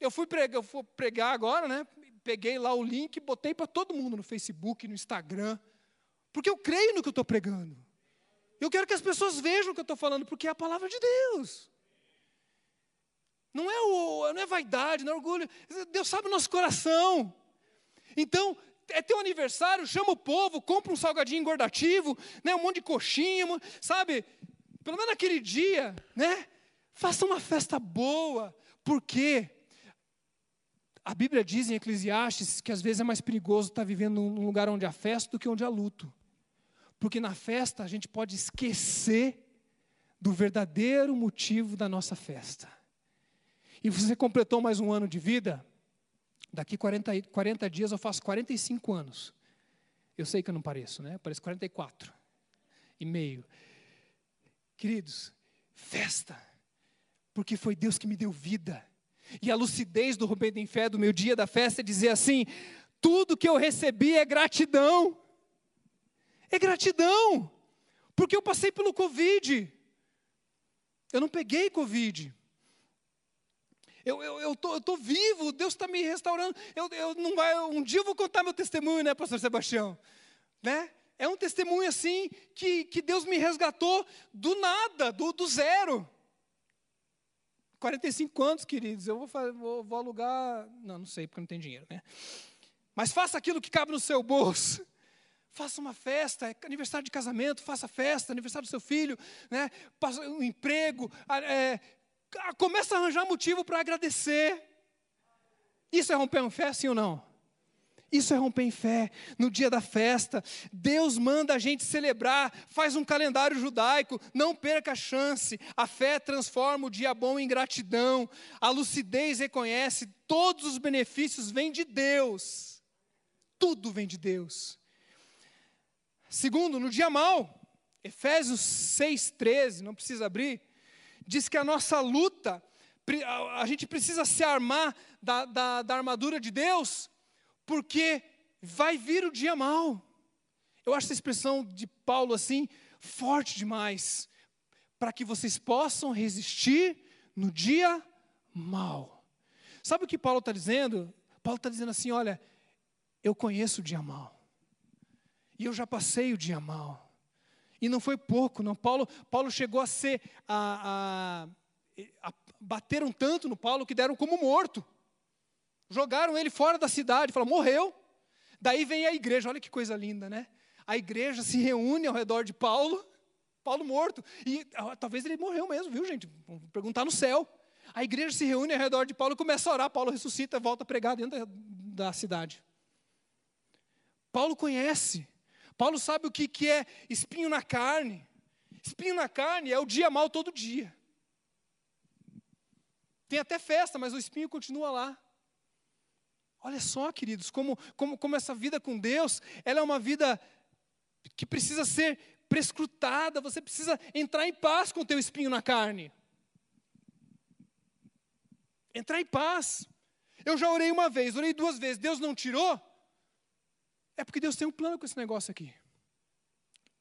Speaker 1: Eu fui pregar, eu fui pregar agora, né? Peguei lá o link e botei para todo mundo no Facebook, no Instagram, porque eu creio no que eu estou pregando. Eu quero que as pessoas vejam o que eu estou falando, porque é a palavra de Deus. Não é, o, não é vaidade, não é orgulho. Deus sabe o nosso coração. Então, é teu aniversário, chama o povo, compra um salgadinho engordativo, né, um monte de coxinha, sabe? Pelo menos naquele dia, né? Faça uma festa boa, porque a Bíblia diz em Eclesiastes que às vezes é mais perigoso estar vivendo num lugar onde há festa do que onde há luto. Porque na festa a gente pode esquecer do verdadeiro motivo da nossa festa. E você completou mais um ano de vida, daqui 40, 40 dias eu faço 45 anos. Eu sei que eu não pareço, né? Eu pareço 44 e meio. Queridos, festa, porque foi Deus que me deu vida. E a lucidez do Rubem em Fé, do meu dia da festa, é dizer assim: tudo que eu recebi é gratidão. É gratidão, porque eu passei pelo Covid. Eu não peguei Covid. Eu, eu, eu, tô, eu tô vivo, Deus está me restaurando. Eu, eu não vai, um dia eu vou contar meu testemunho, né, pastor Sebastião? Né? É um testemunho assim que, que Deus me resgatou do nada, do, do zero. 45 anos, queridos, eu vou, vou, vou alugar. Não, não sei, porque não tem dinheiro, né? Mas faça aquilo que cabe no seu bolso. Faça uma festa, é aniversário de casamento, faça festa, aniversário do seu filho, né? um emprego, é, começa a arranjar motivo para agradecer. Isso é romper uma fé, sim ou não? Isso é romper em fé. No dia da festa, Deus manda a gente celebrar, faz um calendário judaico, não perca a chance. A fé transforma o dia bom em gratidão. A lucidez reconhece todos os benefícios vêm de Deus. Tudo vem de Deus. Segundo, no dia mau, Efésios 6,13, não precisa abrir, diz que a nossa luta, a gente precisa se armar da, da, da armadura de Deus porque vai vir o dia mal. Eu acho essa expressão de Paulo assim forte demais, para que vocês possam resistir no dia mal. Sabe o que Paulo está dizendo? Paulo está dizendo assim: olha, eu conheço o dia mal, e eu já passei o dia mal. E não foi pouco, não. Paulo, Paulo chegou a ser, a, a, a bateram tanto no Paulo que deram como morto. Jogaram ele fora da cidade, falaram, morreu. Daí vem a igreja, olha que coisa linda, né? A igreja se reúne ao redor de Paulo, Paulo morto. E ah, talvez ele morreu mesmo, viu, gente? Vamos perguntar no céu. A igreja se reúne ao redor de Paulo começa a orar. Paulo ressuscita, volta a pregar dentro da, da cidade. Paulo conhece. Paulo sabe o que, que é espinho na carne. Espinho na carne é o dia mal todo dia. Tem até festa, mas o espinho continua lá. Olha só, queridos, como, como, como essa vida com Deus, ela é uma vida que precisa ser prescrutada, você precisa entrar em paz com o teu espinho na carne. Entrar em paz. Eu já orei uma vez, orei duas vezes, Deus não tirou? É porque Deus tem um plano com esse negócio aqui.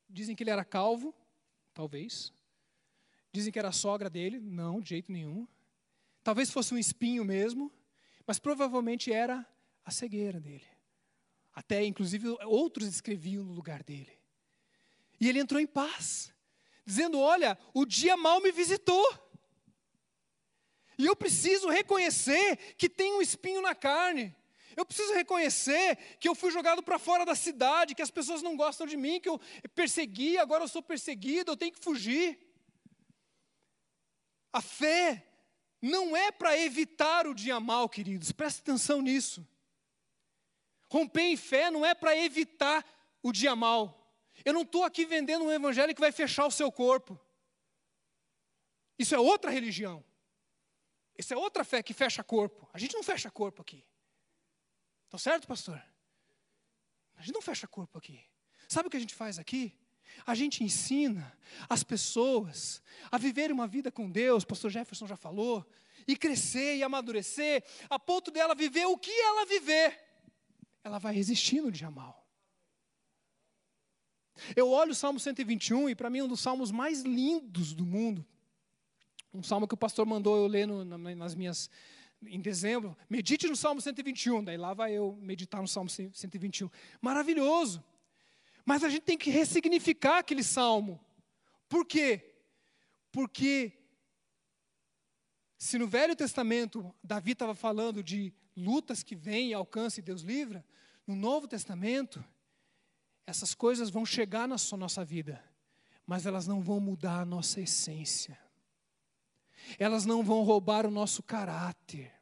Speaker 1: Dizem que ele era calvo, talvez. Dizem que era sogra dele, não, de jeito nenhum. Talvez fosse um espinho mesmo. Mas provavelmente era a cegueira dele. Até, inclusive, outros escreviam no lugar dele. E ele entrou em paz, dizendo: Olha, o dia mal me visitou. E eu preciso reconhecer que tem um espinho na carne. Eu preciso reconhecer que eu fui jogado para fora da cidade, que as pessoas não gostam de mim, que eu persegui, agora eu sou perseguido, eu tenho que fugir. A fé não é para evitar o dia mal, queridos, presta atenção nisso. Romper em fé não é para evitar o dia mal. Eu não estou aqui vendendo um evangelho que vai fechar o seu corpo. Isso é outra religião. Isso é outra fé que fecha corpo. A gente não fecha corpo aqui. Está certo, pastor? A gente não fecha corpo aqui. Sabe o que a gente faz aqui? A gente ensina as pessoas a viver uma vida com Deus, pastor Jefferson já falou, e crescer e amadurecer, a ponto dela viver o que ela viver, ela vai resistir no dia mal. Eu olho o Salmo 121 e para mim é um dos salmos mais lindos do mundo. Um salmo que o pastor mandou eu ler no, nas minhas em dezembro. Medite no Salmo 121, daí lá vai eu meditar no Salmo 121. Maravilhoso. Mas a gente tem que ressignificar aquele salmo. Por quê? Porque se no Velho Testamento Davi estava falando de lutas que vêm e alcance e Deus livra, no Novo Testamento essas coisas vão chegar na nossa vida, mas elas não vão mudar a nossa essência. elas não vão roubar o nosso caráter,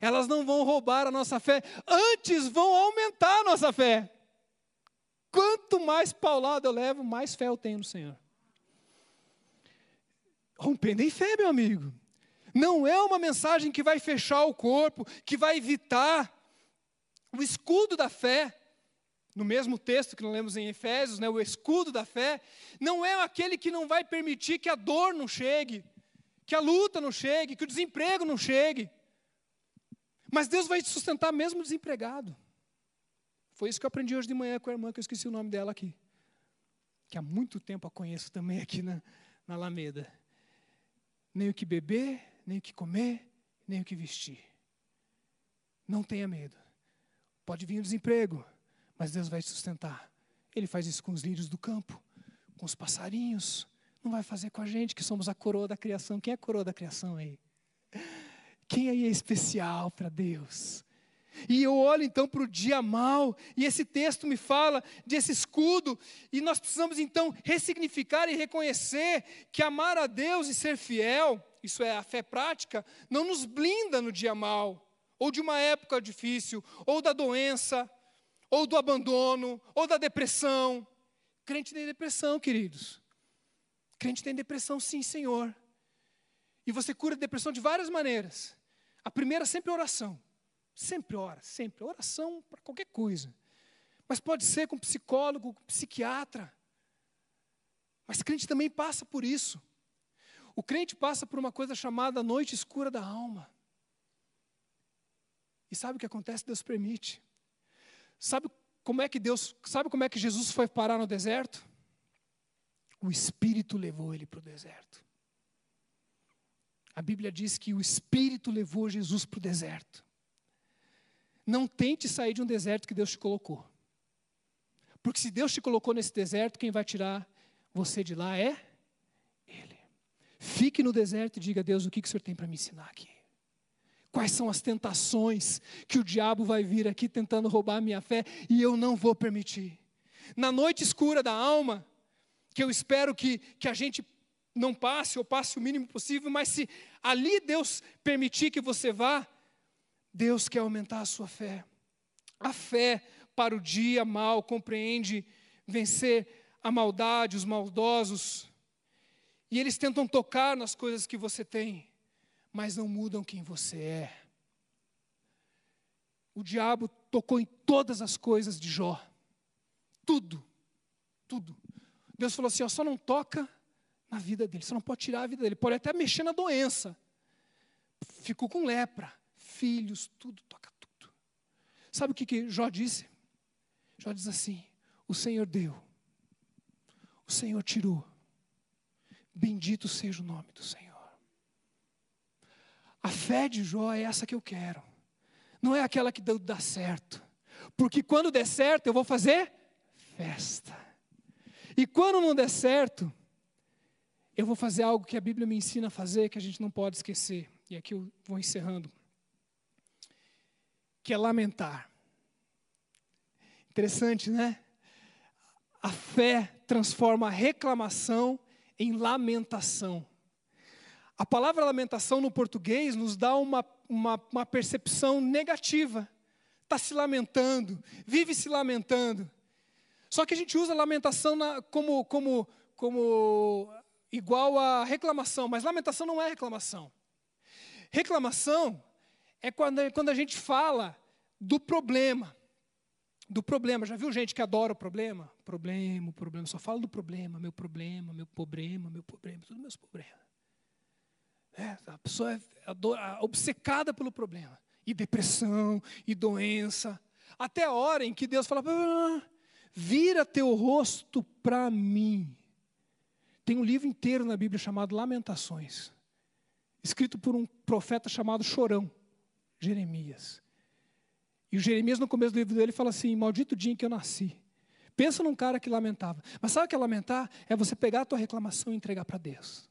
Speaker 1: elas não vão roubar a nossa fé, antes vão aumentar a nossa fé. Quanto mais paulado eu levo, mais fé eu tenho no Senhor. Rompendo em fé, meu amigo. Não é uma mensagem que vai fechar o corpo, que vai evitar o escudo da fé. No mesmo texto que nós lemos em Efésios, né, o escudo da fé, não é aquele que não vai permitir que a dor não chegue, que a luta não chegue, que o desemprego não chegue. Mas Deus vai te sustentar mesmo desempregado. Foi isso que eu aprendi hoje de manhã com a irmã, que eu esqueci o nome dela aqui. Que há muito tempo a conheço também aqui na, na Alameda. Nem o que beber, nem o que comer, nem o que vestir. Não tenha medo. Pode vir o desemprego, mas Deus vai te sustentar. Ele faz isso com os lírios do campo, com os passarinhos. Não vai fazer com a gente, que somos a coroa da criação. Quem é a coroa da criação aí? Quem aí é especial para Deus? E eu olho então para o dia mal, e esse texto me fala desse escudo, e nós precisamos então ressignificar e reconhecer que amar a Deus e ser fiel isso é a fé prática, não nos blinda no dia mal, ou de uma época difícil, ou da doença, ou do abandono, ou da depressão. Crente tem depressão, queridos. Crente tem depressão, sim, Senhor. E você cura a depressão de várias maneiras. A primeira sempre é oração. Sempre ora, sempre. Oração para qualquer coisa. Mas pode ser com psicólogo, com psiquiatra. Mas crente também passa por isso. O crente passa por uma coisa chamada noite escura da alma. E sabe o que acontece? Deus permite. Sabe como é que Deus, sabe como é que Jesus foi parar no deserto? O Espírito levou ele para o deserto. A Bíblia diz que o Espírito levou Jesus para o deserto. Não tente sair de um deserto que Deus te colocou. Porque se Deus te colocou nesse deserto, quem vai tirar você de lá é Fique no deserto e diga: Deus, o que, que o Senhor tem para me ensinar aqui? Quais são as tentações que o diabo vai vir aqui tentando roubar a minha fé e eu não vou permitir? Na noite escura da alma, que eu espero que, que a gente não passe ou passe o mínimo possível, mas se ali Deus permitir que você vá, Deus quer aumentar a sua fé. A fé para o dia mal compreende vencer a maldade, os maldosos, e eles tentam tocar nas coisas que você tem, mas não mudam quem você é. O diabo tocou em todas as coisas de Jó. Tudo. Tudo. Deus falou assim: ó, só não toca na vida dele, só não pode tirar a vida dele. Pode até mexer na doença. Ficou com lepra, filhos, tudo, toca tudo. Sabe o que, que Jó disse? Jó diz assim: O Senhor deu, o Senhor tirou, Bendito seja o nome do Senhor. A fé de Jó é essa que eu quero. Não é aquela que dá certo. Porque quando der certo, eu vou fazer festa. E quando não der certo, eu vou fazer algo que a Bíblia me ensina a fazer, que a gente não pode esquecer. E aqui eu vou encerrando. Que é lamentar. Interessante, né? A fé transforma a reclamação em lamentação. A palavra lamentação no português nos dá uma, uma, uma percepção negativa. Está se lamentando, vive se lamentando. Só que a gente usa lamentação na, como, como, como igual a reclamação, mas lamentação não é reclamação. Reclamação é quando, quando a gente fala do problema do problema. Já viu gente que adora o problema? Problema, problema. Só fala do problema, meu problema, meu problema, meu problema, tudo meus problemas. É, a pessoa é obcecada pelo problema. E depressão, e doença. Até a hora em que Deus fala: ah, vira teu rosto para mim. Tem um livro inteiro na Bíblia chamado Lamentações, escrito por um profeta chamado Chorão, Jeremias. E o Jeremias, no começo do livro dele, fala assim: Maldito dia em que eu nasci. Pensa num cara que lamentava. Mas sabe o que é lamentar? É você pegar a tua reclamação e entregar para Deus.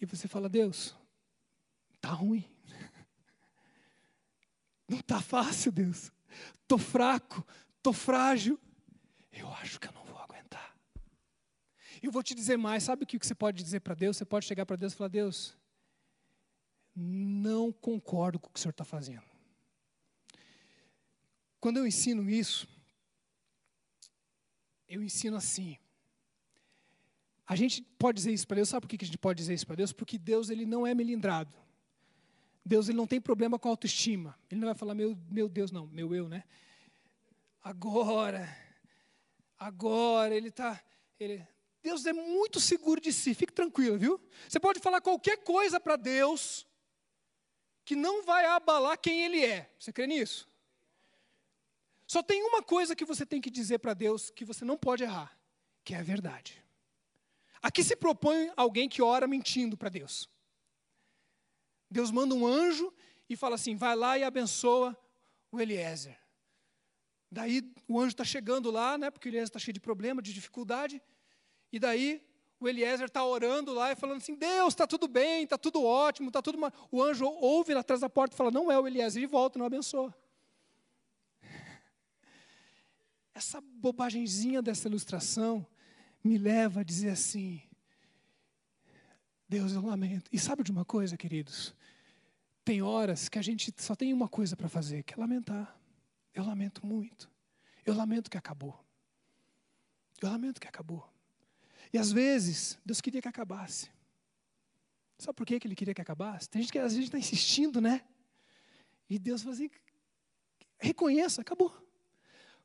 Speaker 1: E você fala: Deus, tá ruim. Não tá fácil, Deus. Tô fraco, tô frágil. Eu acho que eu não vou aguentar. Eu vou te dizer mais: sabe o que você pode dizer para Deus? Você pode chegar para Deus e falar: Deus, não concordo com o que o Senhor está fazendo. Quando eu ensino isso, eu ensino assim. A gente pode dizer isso para Deus, sabe por que a gente pode dizer isso para Deus? Porque Deus ele não é melindrado. Deus ele não tem problema com autoestima. Ele não vai falar, meu, meu Deus, não, meu eu, né? Agora, agora ele está. Ele, Deus é muito seguro de si, fique tranquilo, viu? Você pode falar qualquer coisa para Deus que não vai abalar quem Ele é. Você crê nisso? Só tem uma coisa que você tem que dizer para Deus que você não pode errar, que é a verdade. Aqui se propõe alguém que ora mentindo para Deus. Deus manda um anjo e fala assim: vai lá e abençoa o Eliezer. Daí o anjo está chegando lá, né, porque o Eliezer está cheio de problema, de dificuldade. E daí o Eliezer está orando lá e falando assim: Deus, está tudo bem, está tudo ótimo, está tudo. Mal. O anjo ouve lá atrás da porta e fala: Não é o Eliezer, e volta, não abençoa. Essa bobagemzinha dessa ilustração me leva a dizer assim: Deus, eu lamento. E sabe de uma coisa, queridos? Tem horas que a gente só tem uma coisa para fazer, que é lamentar. Eu lamento muito. Eu lamento que acabou. Eu lamento que acabou. E às vezes, Deus queria que acabasse. Sabe por que Ele queria que acabasse? Tem gente que às vezes está insistindo, né? E Deus fala assim: reconheça, acabou.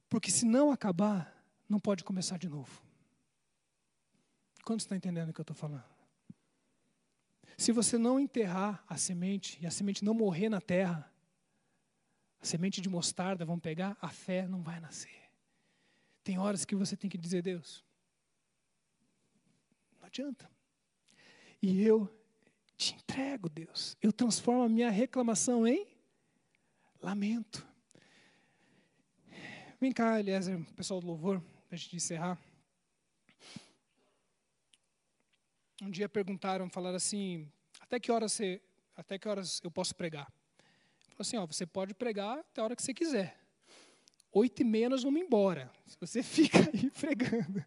Speaker 1: Porque se não acabar, não pode começar de novo. Quantos estão entendendo o que eu estou falando? Se você não enterrar a semente e a semente não morrer na terra, a semente de mostarda vão pegar, a fé não vai nascer. Tem horas que você tem que dizer, Deus, não adianta. E eu te entrego, Deus. Eu transformo a minha reclamação em lamento. Vem cá, Eliezer, pessoal do louvor, a gente encerrar. Um dia perguntaram, falaram assim, até que horas você, até que horas eu posso pregar? Falou assim, ó, você pode pregar até a hora que você quiser. Oito e meia nós vamos embora. Se você fica aí pregando.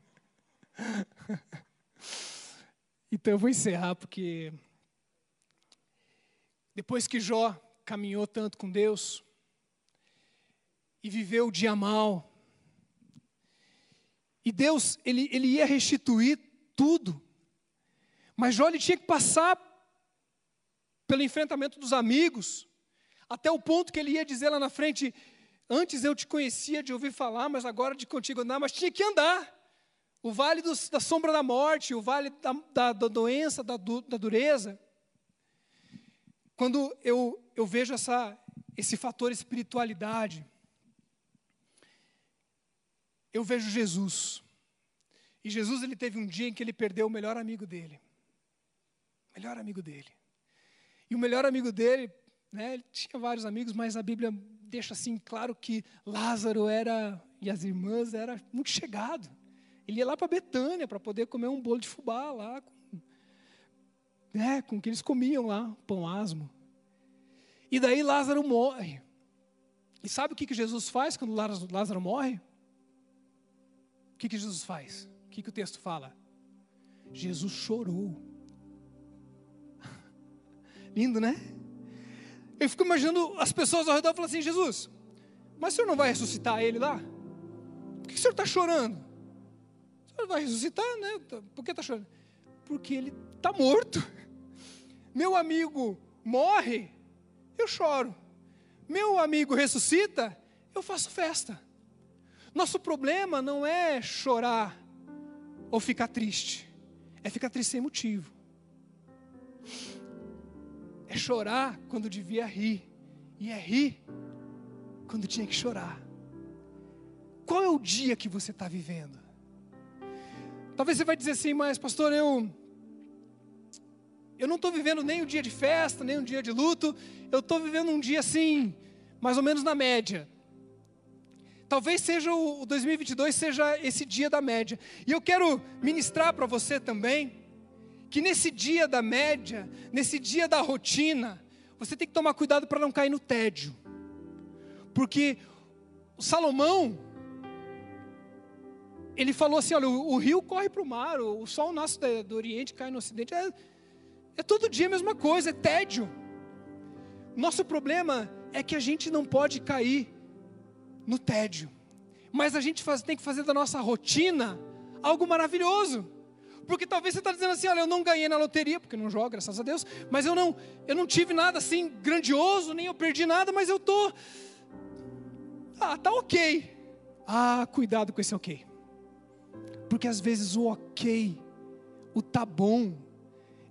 Speaker 1: Então eu vou encerrar porque depois que Jó caminhou tanto com Deus e viveu o dia mal, e Deus ele, ele ia restituir tudo. Mas Jó ele tinha que passar pelo enfrentamento dos amigos, até o ponto que ele ia dizer lá na frente: Antes eu te conhecia de ouvir falar, mas agora de contigo andar, mas tinha que andar. O vale dos, da sombra da morte, o vale da, da, da doença, da, da, dureza. Quando eu, eu vejo essa, esse fator espiritualidade, eu vejo Jesus. E Jesus ele teve um dia em que ele perdeu o melhor amigo dele melhor amigo dele. E o melhor amigo dele, né, ele tinha vários amigos, mas a Bíblia deixa assim claro que Lázaro era, e as irmãs, era muito chegado. Ele ia lá para Betânia para poder comer um bolo de fubá lá, com, né, com o que eles comiam lá, pão asmo. E daí Lázaro morre. E sabe o que, que Jesus faz quando Lázaro morre? O que, que Jesus faz? O que, que o texto fala? Jesus chorou. Lindo, né? Eu fico imaginando as pessoas ao redor falando assim: Jesus, mas o senhor não vai ressuscitar ele lá? Por que o senhor está chorando? Vai ressuscitar, né? Por que está chorando? Porque ele está morto. Meu amigo morre, eu choro. Meu amigo ressuscita, eu faço festa. Nosso problema não é chorar ou ficar triste, é ficar triste sem motivo é chorar quando devia rir, e é rir quando tinha que chorar. Qual é o dia que você está vivendo? Talvez você vai dizer assim, mas pastor, eu eu não estou vivendo nem um dia de festa, nem um dia de luto, eu estou vivendo um dia assim, mais ou menos na média. Talvez seja o 2022 seja esse dia da média. E eu quero ministrar para você também que nesse dia da média, nesse dia da rotina, você tem que tomar cuidado para não cair no tédio. Porque Salomão, ele falou assim: olha, o, o rio corre para o mar, o, sol nasce do, do Oriente, cai no Ocidente. É, é todo dia a mesma coisa, é tédio. Nosso problema é que a gente não pode cair no tédio, mas a gente faz, tem que fazer da nossa rotina algo maravilhoso. Porque talvez você está dizendo assim, olha, eu não ganhei na loteria, porque não jogo, graças a Deus, mas eu não, eu não tive nada assim grandioso, nem eu perdi nada, mas eu tô, ah, tá ok. Ah, cuidado com esse ok, porque às vezes o ok, o tá bom,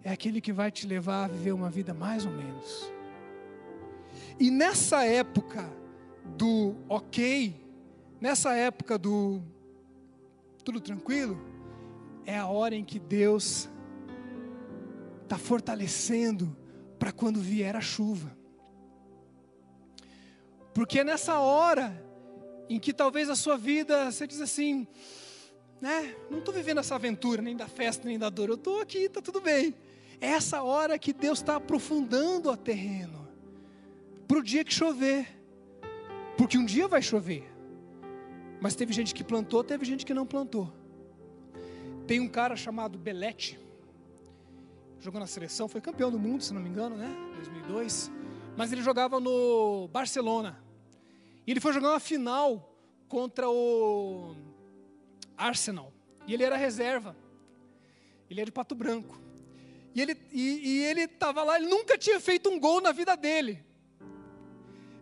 Speaker 1: é aquele que vai te levar a viver uma vida mais ou menos. E nessa época do ok, nessa época do tudo tranquilo, é a hora em que Deus está fortalecendo para quando vier a chuva. Porque é nessa hora em que talvez a sua vida, você diz assim, né? Não estou vivendo essa aventura, nem da festa, nem da dor, eu estou aqui, está tudo bem. É essa hora que Deus está aprofundando o terreno, para o dia que chover, porque um dia vai chover, mas teve gente que plantou, teve gente que não plantou. Tem um cara chamado Belete, jogou na seleção, foi campeão do mundo, se não me engano, né? 2002. Mas ele jogava no Barcelona. E ele foi jogar uma final contra o Arsenal. E ele era reserva. Ele era de Pato Branco. E ele e, e ele estava lá, ele nunca tinha feito um gol na vida dele.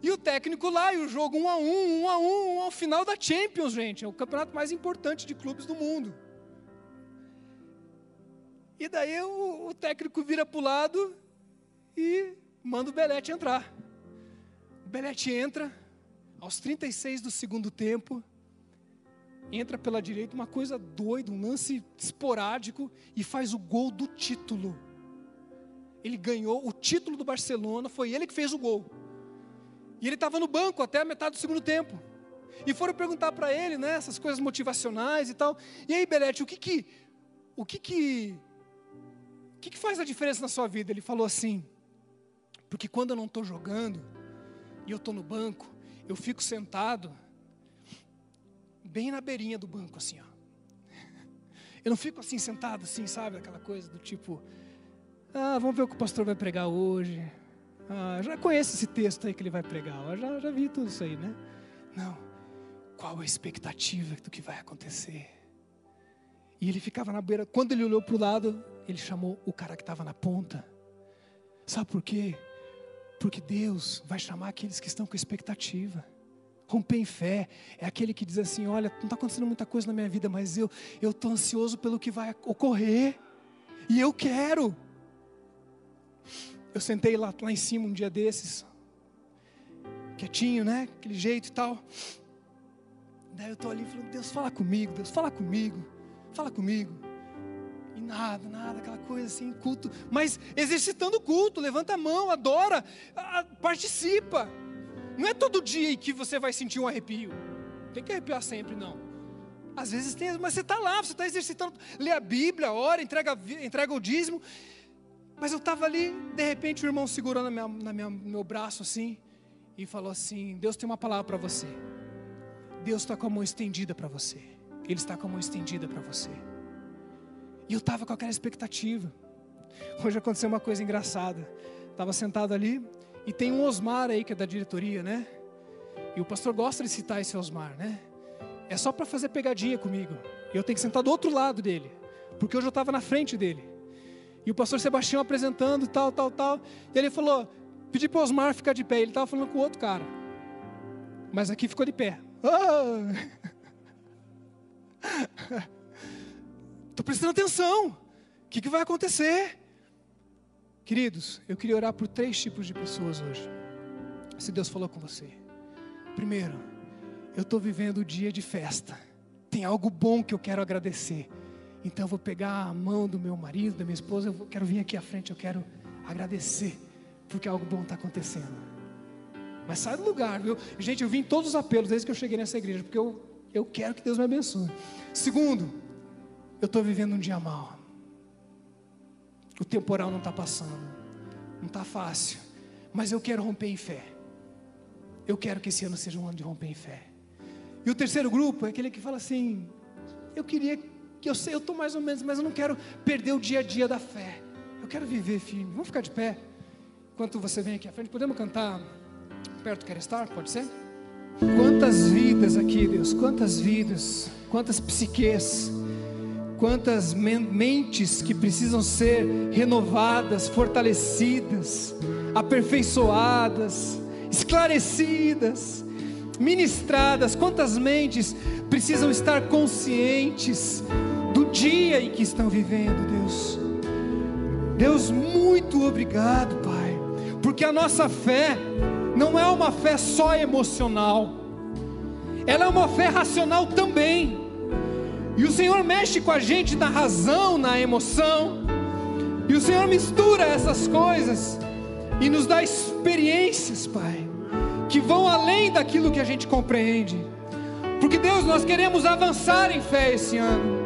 Speaker 1: E o técnico lá, e o jogo um a um, um a um, ao final da Champions, gente. É o campeonato mais importante de clubes do mundo. E daí o, o técnico vira para o lado e manda o Belete entrar. O Belete entra, aos 36 do segundo tempo, entra pela direita, uma coisa doida, um lance esporádico, e faz o gol do título. Ele ganhou o título do Barcelona, foi ele que fez o gol. E ele estava no banco até a metade do segundo tempo. E foram perguntar para ele, né, essas coisas motivacionais e tal. E aí, Belete, o que que, o que que que, que faz a diferença na sua vida? Ele falou assim: porque quando eu não estou jogando e eu estou no banco, eu fico sentado bem na beirinha do banco, assim, ó. Eu não fico assim sentado, assim, sabe? Aquela coisa do tipo, ah, vamos ver o que o pastor vai pregar hoje. Ah, já conheço esse texto aí que ele vai pregar, eu já, já vi tudo isso aí, né? Não. Qual a expectativa do que vai acontecer? E ele ficava na beira. Quando ele olhou para o lado, ele chamou o cara que estava na ponta. Sabe por quê? Porque Deus vai chamar aqueles que estão com expectativa. Romper em fé é aquele que diz assim: Olha, não está acontecendo muita coisa na minha vida, mas eu estou ansioso pelo que vai ocorrer e eu quero. Eu sentei lá, lá em cima um dia desses, quietinho, né? Aquele jeito e tal. Daí eu estou ali falando: Deus, fala comigo, Deus, fala comigo, fala comigo. E nada, nada, aquela coisa assim, culto. Mas exercitando o culto, levanta a mão, adora, participa. Não é todo dia que você vai sentir um arrepio. Tem que arrepiar sempre, não. Às vezes tem, mas você está lá, você está exercitando, lê a Bíblia, ora, entrega, entrega o dízimo. Mas eu estava ali, de repente o irmão segurando na meu braço assim, e falou assim: Deus tem uma palavra para você. Deus está com a mão estendida para você. Ele está com a mão estendida para você. E eu estava com aquela expectativa. Hoje aconteceu uma coisa engraçada. Estava sentado ali e tem um Osmar aí que é da diretoria, né? E o pastor gosta de citar esse Osmar, né? É só para fazer pegadinha comigo. Eu tenho que sentar do outro lado dele, porque eu estava na frente dele. E o pastor Sebastião apresentando, tal, tal, tal. E ele falou: pedi para o Osmar ficar de pé. Ele estava falando com o outro cara. Mas aqui ficou de pé. Ah! Estou prestando atenção. O que, que vai acontecer? Queridos, eu queria orar por três tipos de pessoas hoje. Se Deus falou com você. Primeiro, eu estou vivendo o dia de festa. Tem algo bom que eu quero agradecer. Então eu vou pegar a mão do meu marido, da minha esposa, eu quero vir aqui à frente, eu quero agradecer, porque algo bom está acontecendo. Mas sai do lugar, viu? Gente, eu vim todos os apelos desde que eu cheguei nessa igreja, porque eu, eu quero que Deus me abençoe. Segundo, eu estou vivendo um dia mal. O temporal não está passando. Não está fácil. Mas eu quero romper em fé. Eu quero que esse ano seja um ano de romper em fé. E o terceiro grupo é aquele que fala assim: eu queria que eu sei, eu estou mais ou menos, mas eu não quero perder o dia a dia da fé. Eu quero viver firme. Vamos ficar de pé. Enquanto você vem aqui à frente, podemos cantar perto quer estar? Pode ser? Quantas vidas aqui, Deus, quantas vidas, quantas psiques, quantas mentes que precisam ser renovadas, fortalecidas, aperfeiçoadas, esclarecidas, ministradas, quantas mentes precisam estar conscientes do dia em que estão vivendo, Deus. Deus, muito obrigado, Pai, porque a nossa fé não é uma fé só emocional, ela é uma fé racional também. E o Senhor mexe com a gente na razão, na emoção, e o Senhor mistura essas coisas e nos dá experiências, Pai, que vão além daquilo que a gente compreende. Porque Deus, nós queremos avançar em fé esse ano.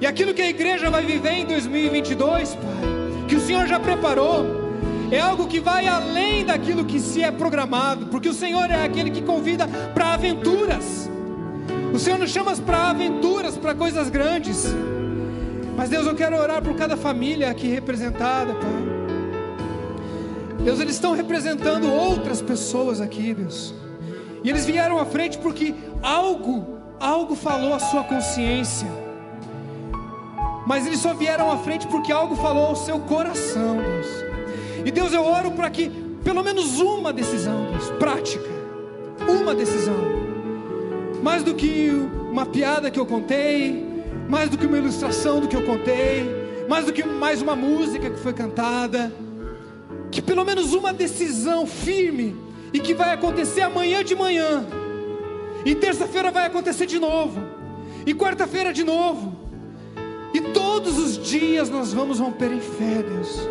Speaker 1: E aquilo que a igreja vai viver em 2022, Pai, que o Senhor já preparou, é algo que vai além daquilo que se é programado, porque o Senhor é aquele que convida para aventuras. O Senhor nos chama para aventuras, para coisas grandes. Mas Deus, eu quero orar por cada família aqui representada, Pai. Deus, eles estão representando outras pessoas aqui, Deus. E eles vieram à frente porque algo, algo falou à sua consciência. Mas eles só vieram à frente porque algo falou ao seu coração, Deus. E Deus, eu oro para que pelo menos uma decisão, Deus, prática, uma decisão, mais do que uma piada que eu contei, mais do que uma ilustração do que eu contei, mais do que mais uma música que foi cantada, que pelo menos uma decisão firme e que vai acontecer amanhã de manhã, e terça-feira vai acontecer de novo, e quarta-feira de novo, e todos os dias nós vamos romper em fé, Deus.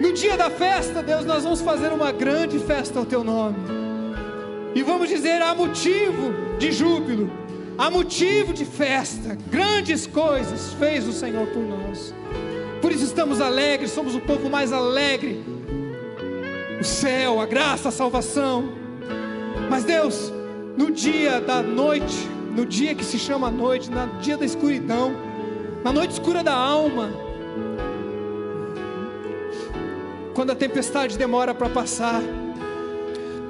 Speaker 1: No dia da festa, Deus, nós vamos fazer uma grande festa ao Teu nome. E vamos dizer: há motivo de júbilo, há motivo de festa. Grandes coisas fez o Senhor por nós. Por isso estamos alegres, somos o povo mais alegre. O céu, a graça, a salvação. Mas Deus, no dia da noite, no dia que se chama noite, no dia da escuridão, na noite escura da alma, quando a tempestade demora para passar,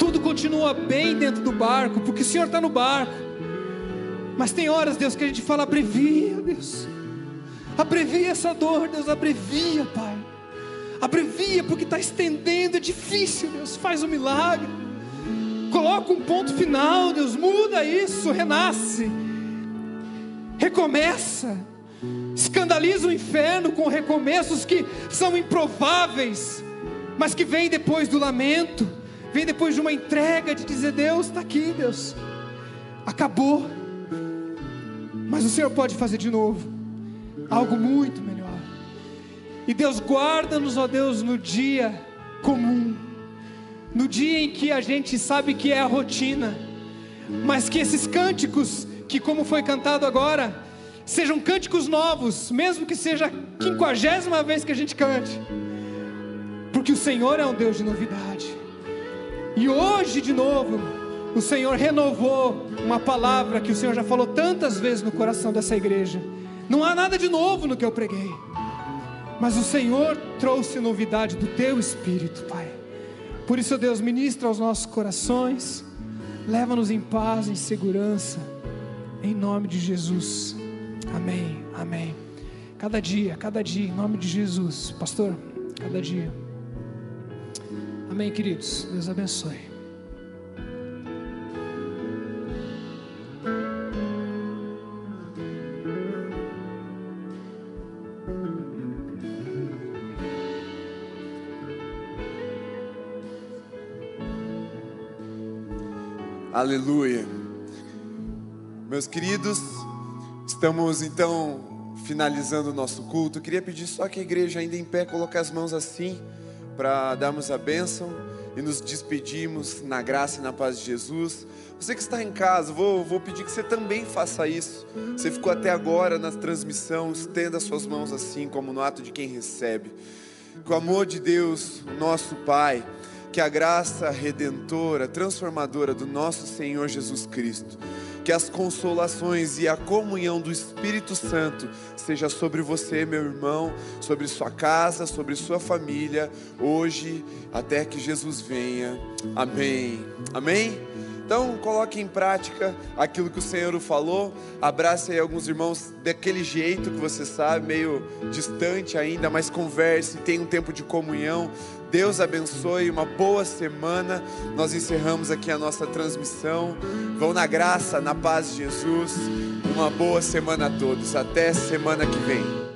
Speaker 1: tudo continua bem dentro do barco, porque o Senhor está no barco. Mas tem horas, Deus, que a gente fala, abrevia, Deus. Abrevia essa dor, Deus, abrevia, Pai. Abrevia, porque está estendendo, é difícil, Deus. Faz um milagre. Coloca um ponto final, Deus. Muda isso, renasce. Recomeça. Escandaliza o inferno com recomeços que são improváveis mas que vem depois do lamento, vem depois de uma entrega de dizer: Deus está aqui, Deus, acabou, mas o Senhor pode fazer de novo, algo muito melhor. E Deus guarda-nos, ó Deus, no dia comum, no dia em que a gente sabe que é a rotina, mas que esses cânticos, que como foi cantado agora, sejam cânticos novos, mesmo que seja a quinquagésima vez que a gente cante. Porque o Senhor é um Deus de novidade. E hoje, de novo, o Senhor renovou uma palavra que o Senhor já falou tantas vezes no coração dessa igreja. Não há nada de novo no que eu preguei, mas o Senhor trouxe novidade do teu espírito, Pai. Por isso, Deus, ministra aos nossos corações, leva-nos em paz, em segurança, em nome de Jesus. Amém, amém. Cada dia, cada dia, em nome de Jesus, pastor, cada dia. Amém, queridos. Deus abençoe.
Speaker 2: Aleluia. Meus queridos, estamos então finalizando o nosso culto. Queria pedir só que a igreja ainda em pé coloque as mãos assim para darmos a bênção e nos despedirmos na graça e na paz de Jesus. Você que está em casa, vou, vou pedir que você também faça isso. Você ficou até agora na transmissão, estenda suas mãos assim, como no ato de quem recebe. Com o amor de Deus, nosso Pai, que a graça redentora, transformadora do nosso Senhor Jesus Cristo, que as consolações e a comunhão do Espírito Santo seja sobre você, meu irmão, sobre sua casa, sobre sua família, hoje, até que Jesus venha. Amém. Amém. Então, coloque em prática aquilo que o Senhor falou. Abrace aí alguns irmãos daquele jeito que você sabe, meio distante ainda, mas converse, tenha um tempo de comunhão. Deus abençoe, uma boa semana. Nós encerramos aqui a nossa transmissão. Vão na graça, na paz de Jesus. Uma boa semana a todos. Até semana que vem.